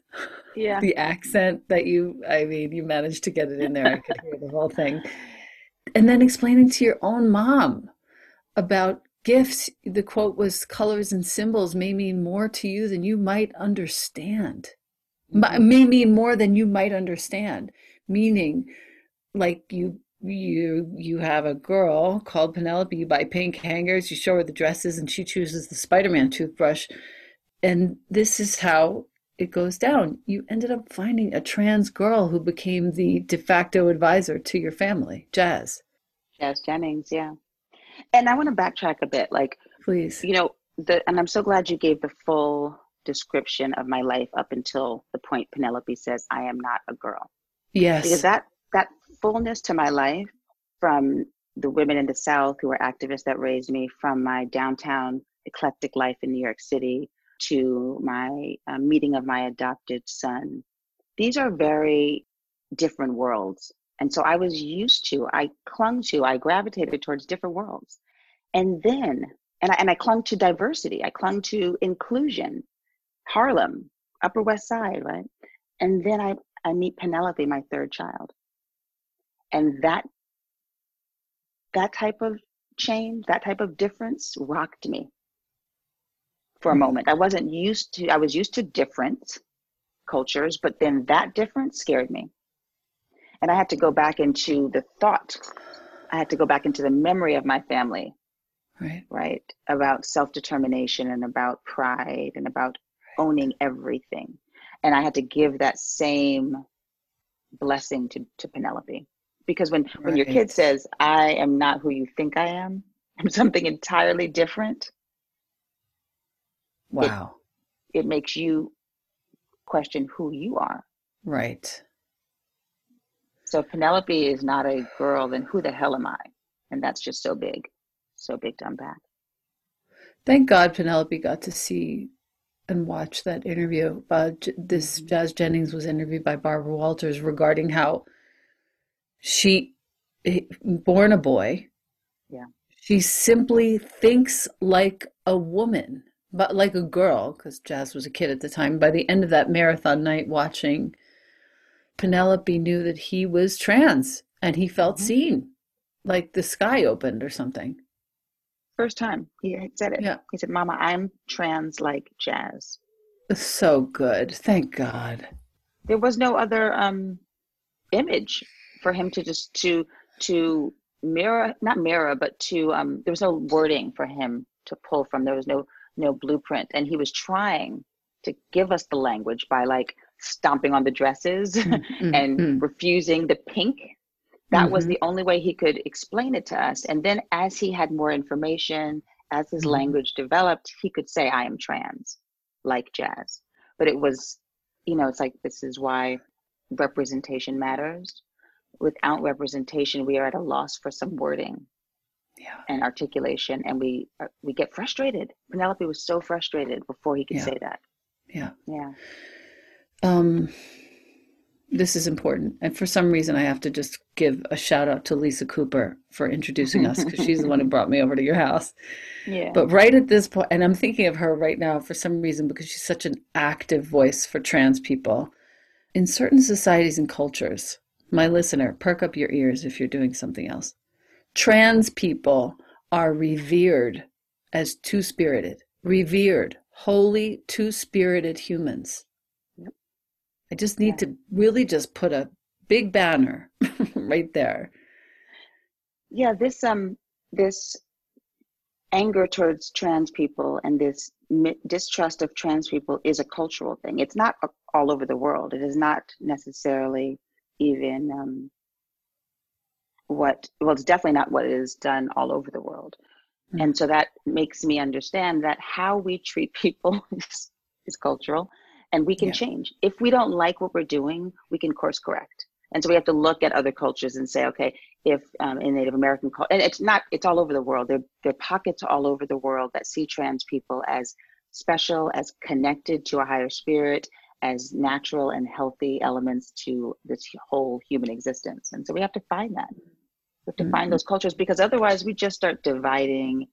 Yeah. the accent that you, I mean, you managed to get it in there. I could hear the whole thing. And then explaining to your own mom about gifts. The quote was colors and symbols may mean more to you than you might understand. Mm-hmm. May mean more than you might understand. Meaning, like you you you have a girl called Penelope, you buy pink hangers, you show her the dresses, and she chooses the Spider-Man toothbrush. And this is how it goes down. You ended up finding a trans girl who became the de facto advisor to your family, Jazz. Jazz Jennings, yeah. And I want to backtrack a bit, like please. You know, the and I'm so glad you gave the full description of my life up until the point Penelope says I am not a girl. Yes. Because that that fullness to my life from the women in the South who were activists that raised me, from my downtown eclectic life in New York City to my uh, meeting of my adopted son. These are very different worlds. And so I was used to, I clung to, I gravitated towards different worlds. And then, and I, and I clung to diversity, I clung to inclusion, Harlem, Upper West Side, right? And then I, I meet Penelope, my third child and that that type of change that type of difference rocked me for a mm-hmm. moment. I wasn't used to i was used to different cultures but then that difference scared me. And i had to go back into the thought i had to go back into the memory of my family right. right about self-determination and about pride and about owning everything. And i had to give that same blessing to, to penelope because when right. when your kid says i am not who you think i am i'm something entirely different wow it, it makes you question who you are right so penelope is not a girl then who the hell am i and that's just so big so big to unpack thank god penelope got to see and watch that interview. Uh, this mm-hmm. Jazz Jennings was interviewed by Barbara Walters regarding how she eh, born a boy. Yeah. She simply thinks like a woman but like a girl because jazz was a kid at the time. By the end of that marathon night watching penelope knew that he was trans and he felt mm-hmm. seen like the sky opened or something. First time he said it. Yeah. He said mama i'm trans like jazz. So good. Thank god. There was no other um image for him to just to to mirror, not mirror, but to um, there was no wording for him to pull from. There was no no blueprint, and he was trying to give us the language by like stomping on the dresses mm-hmm. and mm-hmm. refusing the pink. That mm-hmm. was the only way he could explain it to us. And then as he had more information, as his mm-hmm. language developed, he could say, I am trans, like jazz. But it was, you know, it's like this is why representation matters. Without representation, we are at a loss for some wording yeah. and articulation, and we uh, we get frustrated. Penelope was so frustrated before he could yeah. say that. Yeah. Yeah. Um, this is important. And for some reason, I have to just give a shout out to Lisa Cooper for introducing us because she's the one who brought me over to your house. Yeah. But right at this point, and I'm thinking of her right now for some reason because she's such an active voice for trans people. In certain societies and cultures, my listener, perk up your ears if you're doing something else. Trans people are revered as two spirited, revered, holy, two spirited humans. Yep. I just need yeah. to really just put a big banner right there. Yeah, this um this anger towards trans people and this distrust of trans people is a cultural thing. It's not all over the world. It is not necessarily even um, what, well, it's definitely not what is done all over the world. Mm-hmm. And so that makes me understand that how we treat people is, is cultural and we can yeah. change. If we don't like what we're doing, we can course correct. And so we have to look at other cultures and say, okay, if um, in Native American culture, and it's not, it's all over the world. There, there are pockets all over the world that see trans people as special, as connected to a higher spirit, as natural and healthy elements to this whole human existence. And so we have to find that. We have to mm-hmm. find those cultures because otherwise we just start dividing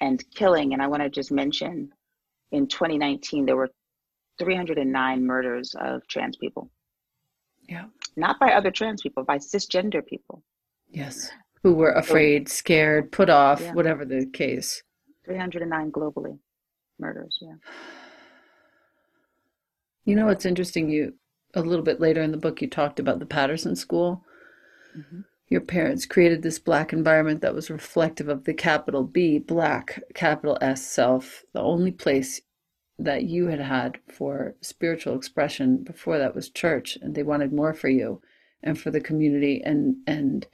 and killing. And I want to just mention in 2019, there were 309 murders of trans people. Yeah. Not by other trans people, by cisgender people. Yes. Who were afraid, scared, put off, yeah. whatever the case. 309 globally murders, yeah. You know what's interesting? You a little bit later in the book you talked about the Patterson School. Mm-hmm. Your parents created this black environment that was reflective of the capital B, black, capital S self, the only place that you had had for spiritual expression before that was church and they wanted more for you and for the community and and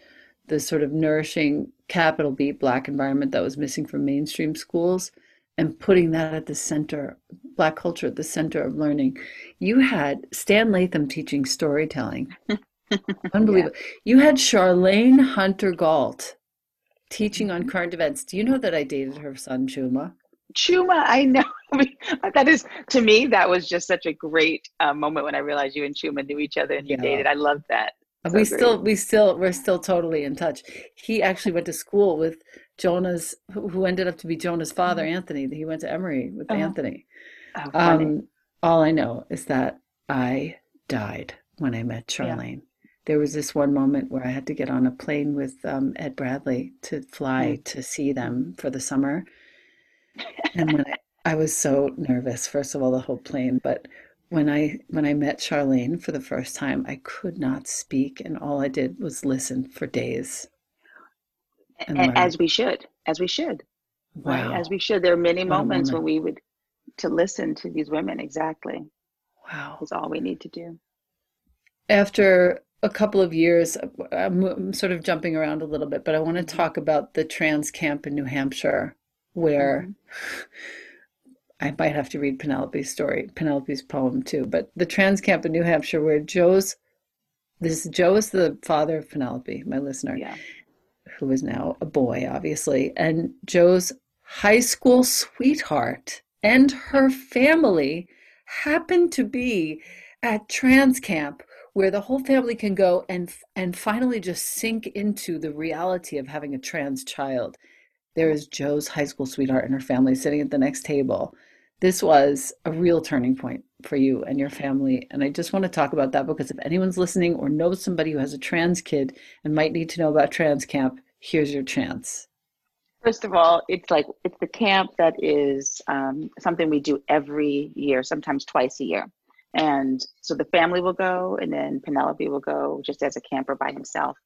the sort of nourishing capital B black environment that was missing from mainstream schools and putting that at the center, Black culture at the center of learning. You had Stan Latham teaching storytelling. Unbelievable. Yeah. You had Charlayne Hunter Gault teaching on mm-hmm. current events. Do you know that I dated her son, Chuma? Chuma, I know. that is, to me, that was just such a great uh, moment when I realized you and Chuma knew each other and you yeah. dated. I love that. So we great. still, we still, we're still totally in touch. He actually went to school with Jonah's, who ended up to be Jonah's father, mm-hmm. Anthony. He went to Emory with oh. Anthony. Oh, um, all I know is that I died when I met Charlayne. Yeah. There was this one moment where I had to get on a plane with um, Ed Bradley to fly mm. to see them for the summer. And when I, I was so nervous, first of all, the whole plane, but when I when I met Charlayne for the first time, I could not speak, and all I did was listen for days as we should as we should wow. right as we should there are many moments when we would to listen to these women exactly wow is all we need to do after a couple of years i'm sort of jumping around a little bit but i want to mm-hmm. talk about the trans camp in new hampshire where mm-hmm. I might have to read Penelope's story, Penelope's poem too. But the trans camp in New Hampshire, where Joe's, this Joe is the father of Penelope, my listener, yeah who is now a boy, obviously, and Joe's high school sweetheart and her family happen to be at trans camp where the whole family can go and and finally just sink into the reality of having a trans child. There is Joe's high school sweetheart and her family sitting at the next table. This was a real turning point for you and your family. And I just want to talk about that because if anyone's listening or knows somebody who has a trans kid and might need to know about trans camp, here's your chance? First of all, it's like it's the camp that is um, something we do every year, sometimes twice a year. And so the family will go, and then Penelope will go just as a camper by himself.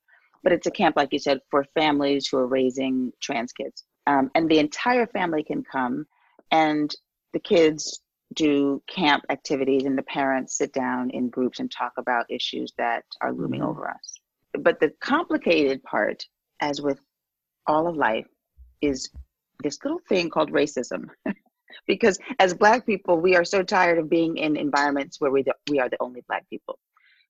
but it's a camp, like you said, for families who are raising trans kids. Um, and the entire family can come, and the kids do camp activities, and the parents sit down in groups and talk about issues that are looming mm-hmm. over us. But the complicated part, as with all of life, is this little thing called racism. because as Black people, we are so tired of being in environments where we, we are the only Black people.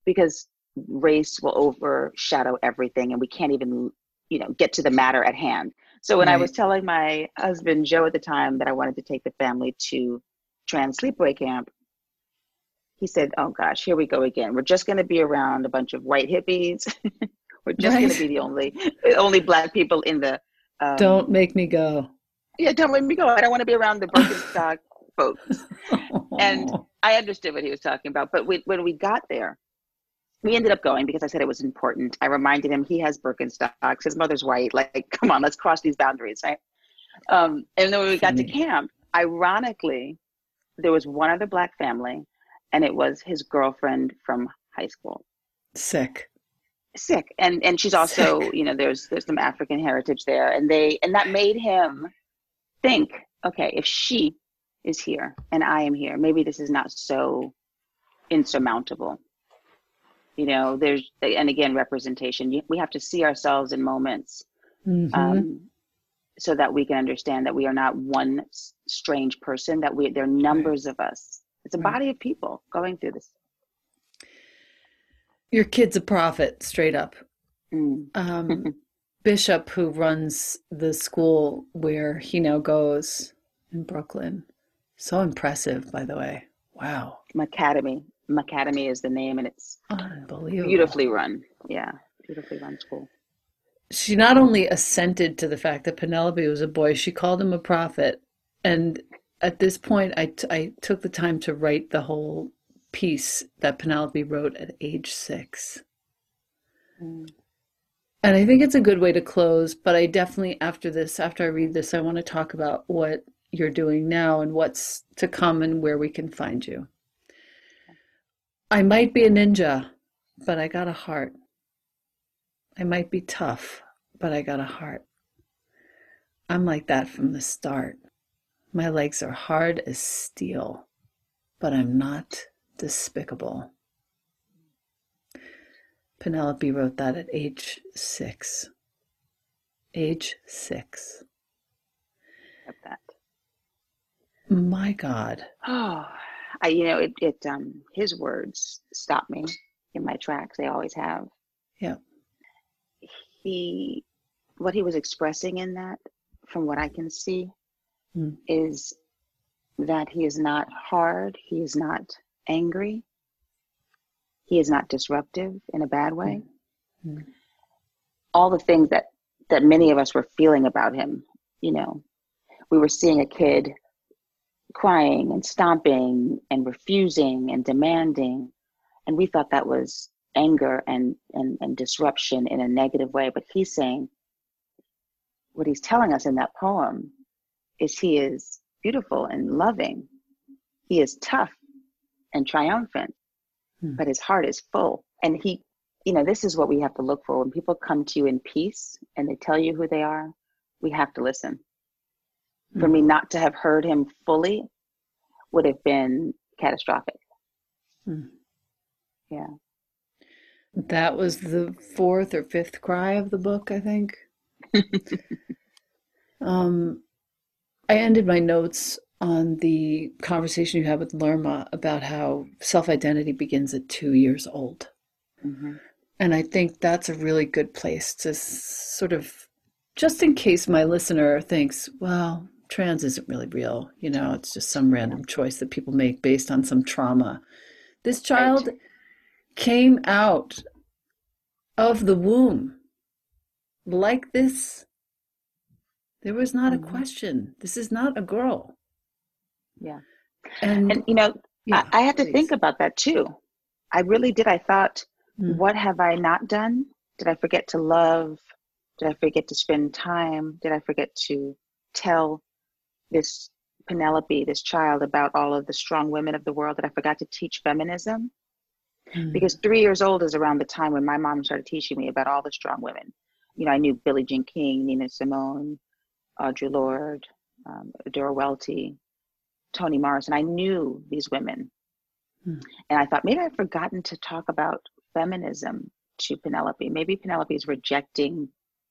Because race will overshadow everything and we can't even you know get to the matter at hand so when right. i was telling my husband joe at the time that i wanted to take the family to trans sleepaway camp he said oh gosh here we go again. We're just going to be around a bunch of white hippies. We're just right. going to be the only only black people in the um, don't make me go. Yeah don't make me go. I don't want to be around the birkenstock folks. And i understood what he was talking about but we, when we got there we ended up going because I said it was important. I reminded him he has Birkenstocks, his mother's white. Like, come on, let's cross these boundaries, right? Um, and then when we got to camp, ironically, there was one other black family, and it was his girlfriend from high school. Sick. Sick, and and she's also, Sick. you know, there's there's some African heritage there, and they and that made him think, okay, if she is here and I am here, maybe this is not so insurmountable you know there's and again representation we have to see ourselves in moments mm-hmm. um, so that we can understand that we are not one strange person that we there are numbers right. of us it's a right. body of people going through this your kid's a prophet straight up mm. um, bishop who runs the school where he now goes in brooklyn so impressive by the way wow academy Academy is the name, and it's beautifully run. Yeah, beautifully run school. She not only assented to the fact that Penelope was a boy, she called him a prophet. And at this point, I, t- I took the time to write the whole piece that Penelope wrote at age six. Mm. And I think it's a good way to close, but I definitely, after this, after I read this, I want to talk about what you're doing now and what's to come and where we can find you. I might be a ninja, but I got a heart. I might be tough, but I got a heart. I'm like that from the start. My legs are hard as steel, but I'm not despicable. Penelope wrote that at age six. Age six. At that. My God. Oh, I, you know, it, it, um, his words stop me in my tracks. They always have. Yeah. He, what he was expressing in that, from what I can see, mm. is that he is not hard. He is not angry. He is not disruptive in a bad way. Mm. All the things that that many of us were feeling about him, you know, we were seeing a kid crying and stomping and refusing and demanding. And we thought that was anger and, and, and disruption in a negative way. But he's saying, what he's telling us in that poem is he is beautiful and loving. He is tough and triumphant, hmm. but his heart is full. And he, you know, this is what we have to look for. When people come to you in peace and they tell you who they are, we have to listen for me not to have heard him fully would have been catastrophic. Mm. Yeah. That was the fourth or fifth cry of the book, I think. um, I ended my notes on the conversation you had with Lerma about how self identity begins at two years old. Mm-hmm. And I think that's a really good place to sort of, just in case my listener thinks, well, trans isn't really real. You know, it's just some random choice that people make based on some trauma. This child right. came out of the womb like this. There was not mm-hmm. a question. This is not a girl. Yeah. And, and you know, yeah, I, I had to please. think about that too. I really did. I thought, mm. what have I not done? Did I forget to love? Did I forget to spend time? Did I forget to tell this Penelope, this child, about all of the strong women of the world that I forgot to teach feminism. Mm. Because three years old is around the time when my mom started teaching me about all the strong women. You know, I knew Billie Jean King, Nina Simone, Audre Lorde, um, Dora Welty, Toni Morrison. I knew these women. Mm. And I thought maybe I've forgotten to talk about feminism to Penelope. Maybe Penelope is rejecting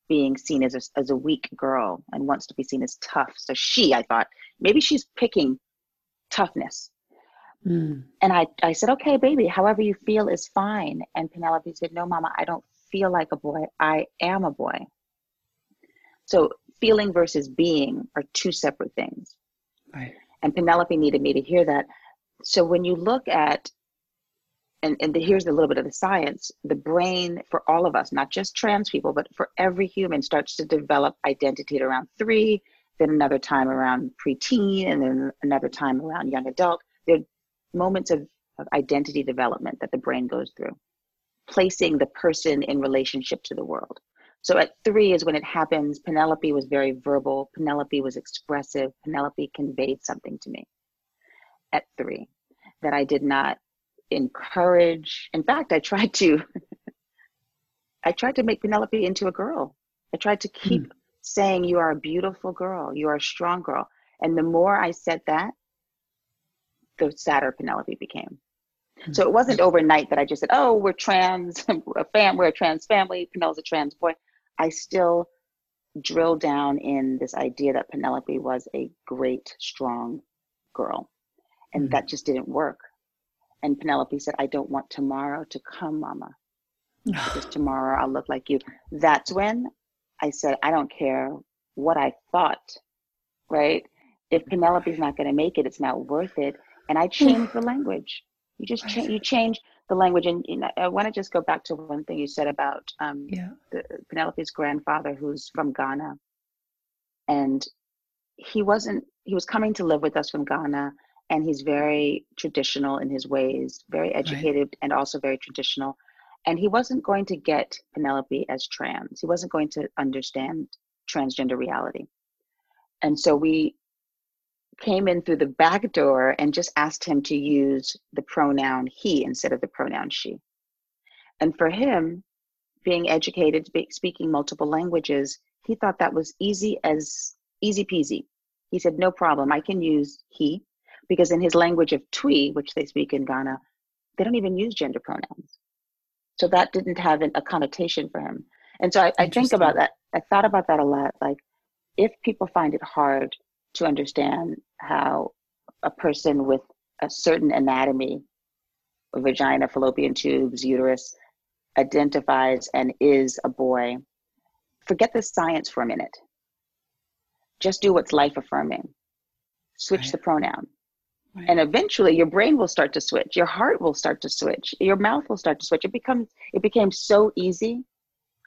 being seen as a, as a weak girl and wants to be seen as tough. So she, I thought, maybe she's picking toughness. Mm. And I, I said, okay, baby, however you feel is fine. And Penelope said, no, mama, I don't feel like a boy. I am a boy. So feeling versus being are two separate things. Right. And Penelope needed me to hear that. So when you look at and, and the, here's a little bit of the science. The brain for all of us not just trans people but for every human starts to develop identity at around three then another time around preteen and then another time around young adult. There are moments of, of identity development that the brain goes through placing the person in relationship to the world. So at three is when it happens. Penelope was very verbal. Penelope was expressive. Penelope conveyed something to me at three that i did not encourage. In fact, I tried to I tried to make Penelope into a girl. I tried to keep mm. saying you are a beautiful girl, you are a strong girl. And the more I said that, the sadder Penelope became. Mm. So it wasn't overnight that I just said, "Oh, we're trans, we're a fam, we're a trans family. Penelope's a trans boy." I still drilled down in this idea that Penelope was a great, strong girl, and mm. that just didn't work. And Penelope said, I don't want tomorrow to come, Mama, because tomorrow I'll look like you. That's when I said, I don't care what I thought, right? If Penelope's not going to make it, it's not worth it. And I changed the language. You just change, you change the language. And you know, I want to just go back to one thing you said about um, yeah. the, Penelope's grandfather, who's from Ghana. And he wasn't, he was coming to live with us from Ghana and he's very traditional in his ways, very educated right. and also very traditional. And he wasn't going to get Penelope as trans. He wasn't going to understand transgender reality. And so we came in through the back door and just asked him to use the pronoun he instead of the pronoun she. And for him, being educated, speaking multiple languages, he thought that was easy as easy peasy. He said, no problem, I can use he because in his language of Twi, which they speak in Ghana, they don't even use gender pronouns. So that didn't have a connotation for him. And so I, I think about that. I thought about that a lot. Like, if people find it hard to understand how a person with a certain anatomy, vagina, fallopian tubes, uterus, identifies and is a boy, forget the science for a minute. Just do what's life affirming. Switch right. the pronoun. Right. And eventually your brain will start to switch, your heart will start to switch, your mouth will start to switch. It becomes it became so easy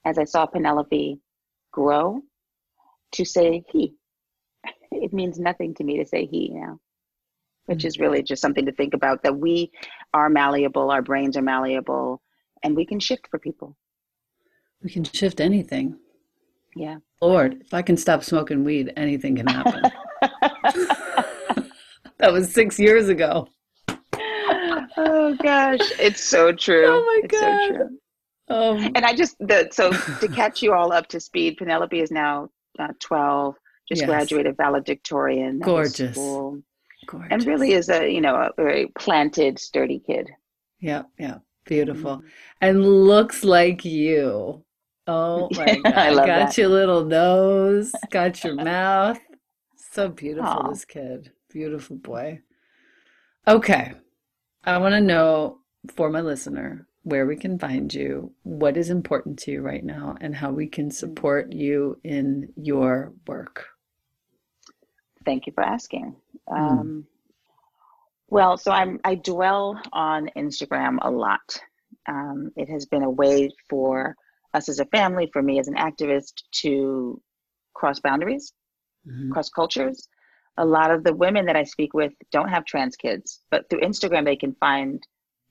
as I saw Penelope grow to say he. It means nothing to me to say he now. Which mm-hmm. is really just something to think about that we are malleable, our brains are malleable, and we can shift for people. We can shift anything. Yeah. Lord, if I can stop smoking weed, anything can happen. that was six years ago. Oh gosh, it's so true. Oh my it's god. So true. Um, and I just the so to catch you all up to speed, Penelope is now uh, twelve, just yes. graduated valedictorian. Gorgeous. Gorgeous. And really is a you know a very planted, sturdy kid. Yeah, yeah, beautiful, mm-hmm. and looks like you. Oh my god! I love got that. your little nose, got your mouth. So beautiful, Aww. this kid. Beautiful boy. Okay. I want to know for my listener where we can find you, what is important to you right now, and how we can support you in your work. Thank you for asking. Mm. Um, well, so I'm I dwell on Instagram a lot. Um, it has been a way for us as a family, for me as an activist, to cross boundaries, mm-hmm. cross cultures, a lot of the women that I speak with don't have trans kids, but through Instagram, they can find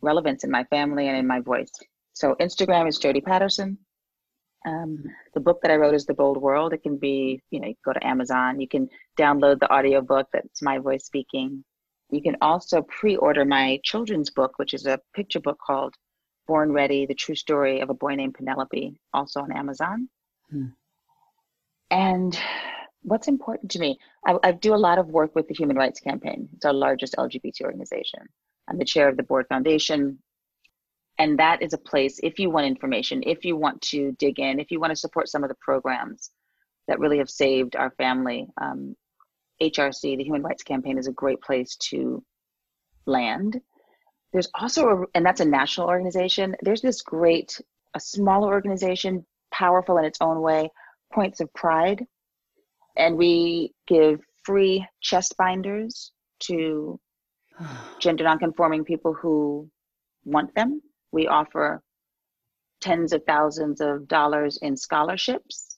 relevance in my family and in my voice. So Instagram is Jodie Patterson. Um, the book that I wrote is The Bold World. It can be, you know, you go to Amazon. You can download the audio book that's my voice speaking. You can also pre-order my children's book, which is a picture book called Born Ready, the true story of a boy named Penelope, also on Amazon. Hmm. And what's important to me, I, I, do a lot of work with the Human Rights Campaign. It's our largest LGBT organization. I'm the chair of the board foundation. And that is a place, if you want information, if you want to dig in, if you want to support some of the programs that really have saved our family, um, HRC, the Human Rights Campaign, is a great place to land. There's also, a, and that's a national organization. There's this great, a smaller organization, powerful in its own way, Points of Pride. And we give free chest binders to gender nonconforming people who want them. We offer tens of thousands of dollars in scholarships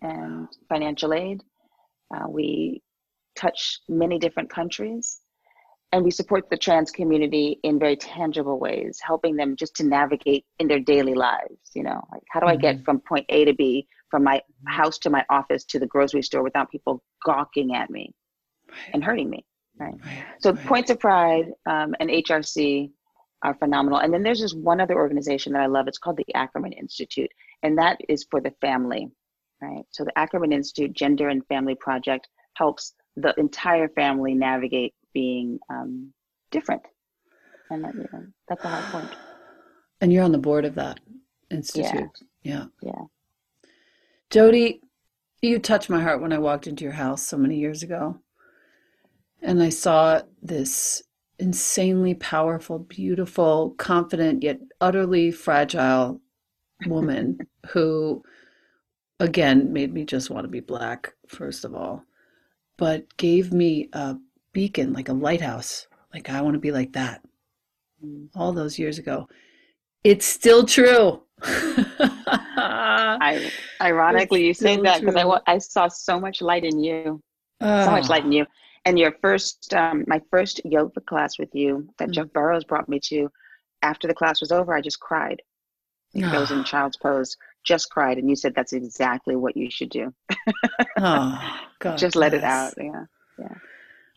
and financial aid. Uh, we touch many different countries and we support the trans community in very tangible ways helping them just to navigate in their daily lives you know like how do i get mm-hmm. from point a to b from my house to my office to the grocery store without people gawking at me right. and hurting me right, right. so right. points of pride um, and hrc are phenomenal and then there's this one other organization that i love it's called the ackerman institute and that is for the family right so the ackerman institute gender and family project helps the entire family navigate being um, different. And that, you know, that's a hard point. And you're on the board of that institute. Yeah. Yeah. yeah. Jodie, you touched my heart when I walked into your house so many years ago. And I saw this insanely powerful, beautiful, confident, yet utterly fragile woman who, again, made me just want to be black, first of all, but gave me a beacon, like a lighthouse. Like, I want to be like that. Mm. All those years ago. It's still true. I, ironically, you say that because I, I saw so much light in you. Uh, so much light in you. And your first, um, my first yoga class with you that mm-hmm. Jeff Burrows brought me to, after the class was over, I just cried. I was in child's pose, just cried. And you said that's exactly what you should do. oh, God. Just let it out. Yeah. Yeah.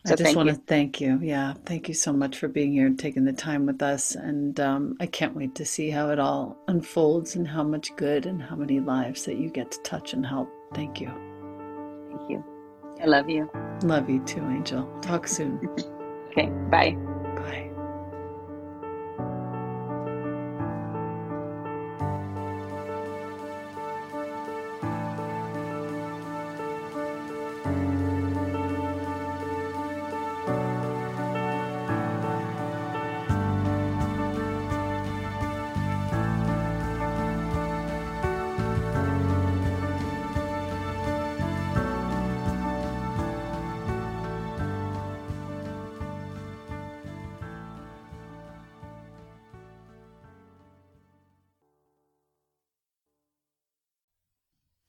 So I just want you. to thank you. Yeah, thank you so much for being here and taking the time with us. And um, I can't wait to see how it all unfolds and how much good and how many lives that you get to touch and help. Thank you. Thank you. I love you. Love you too, Angel. Talk soon. okay, bye. Bye.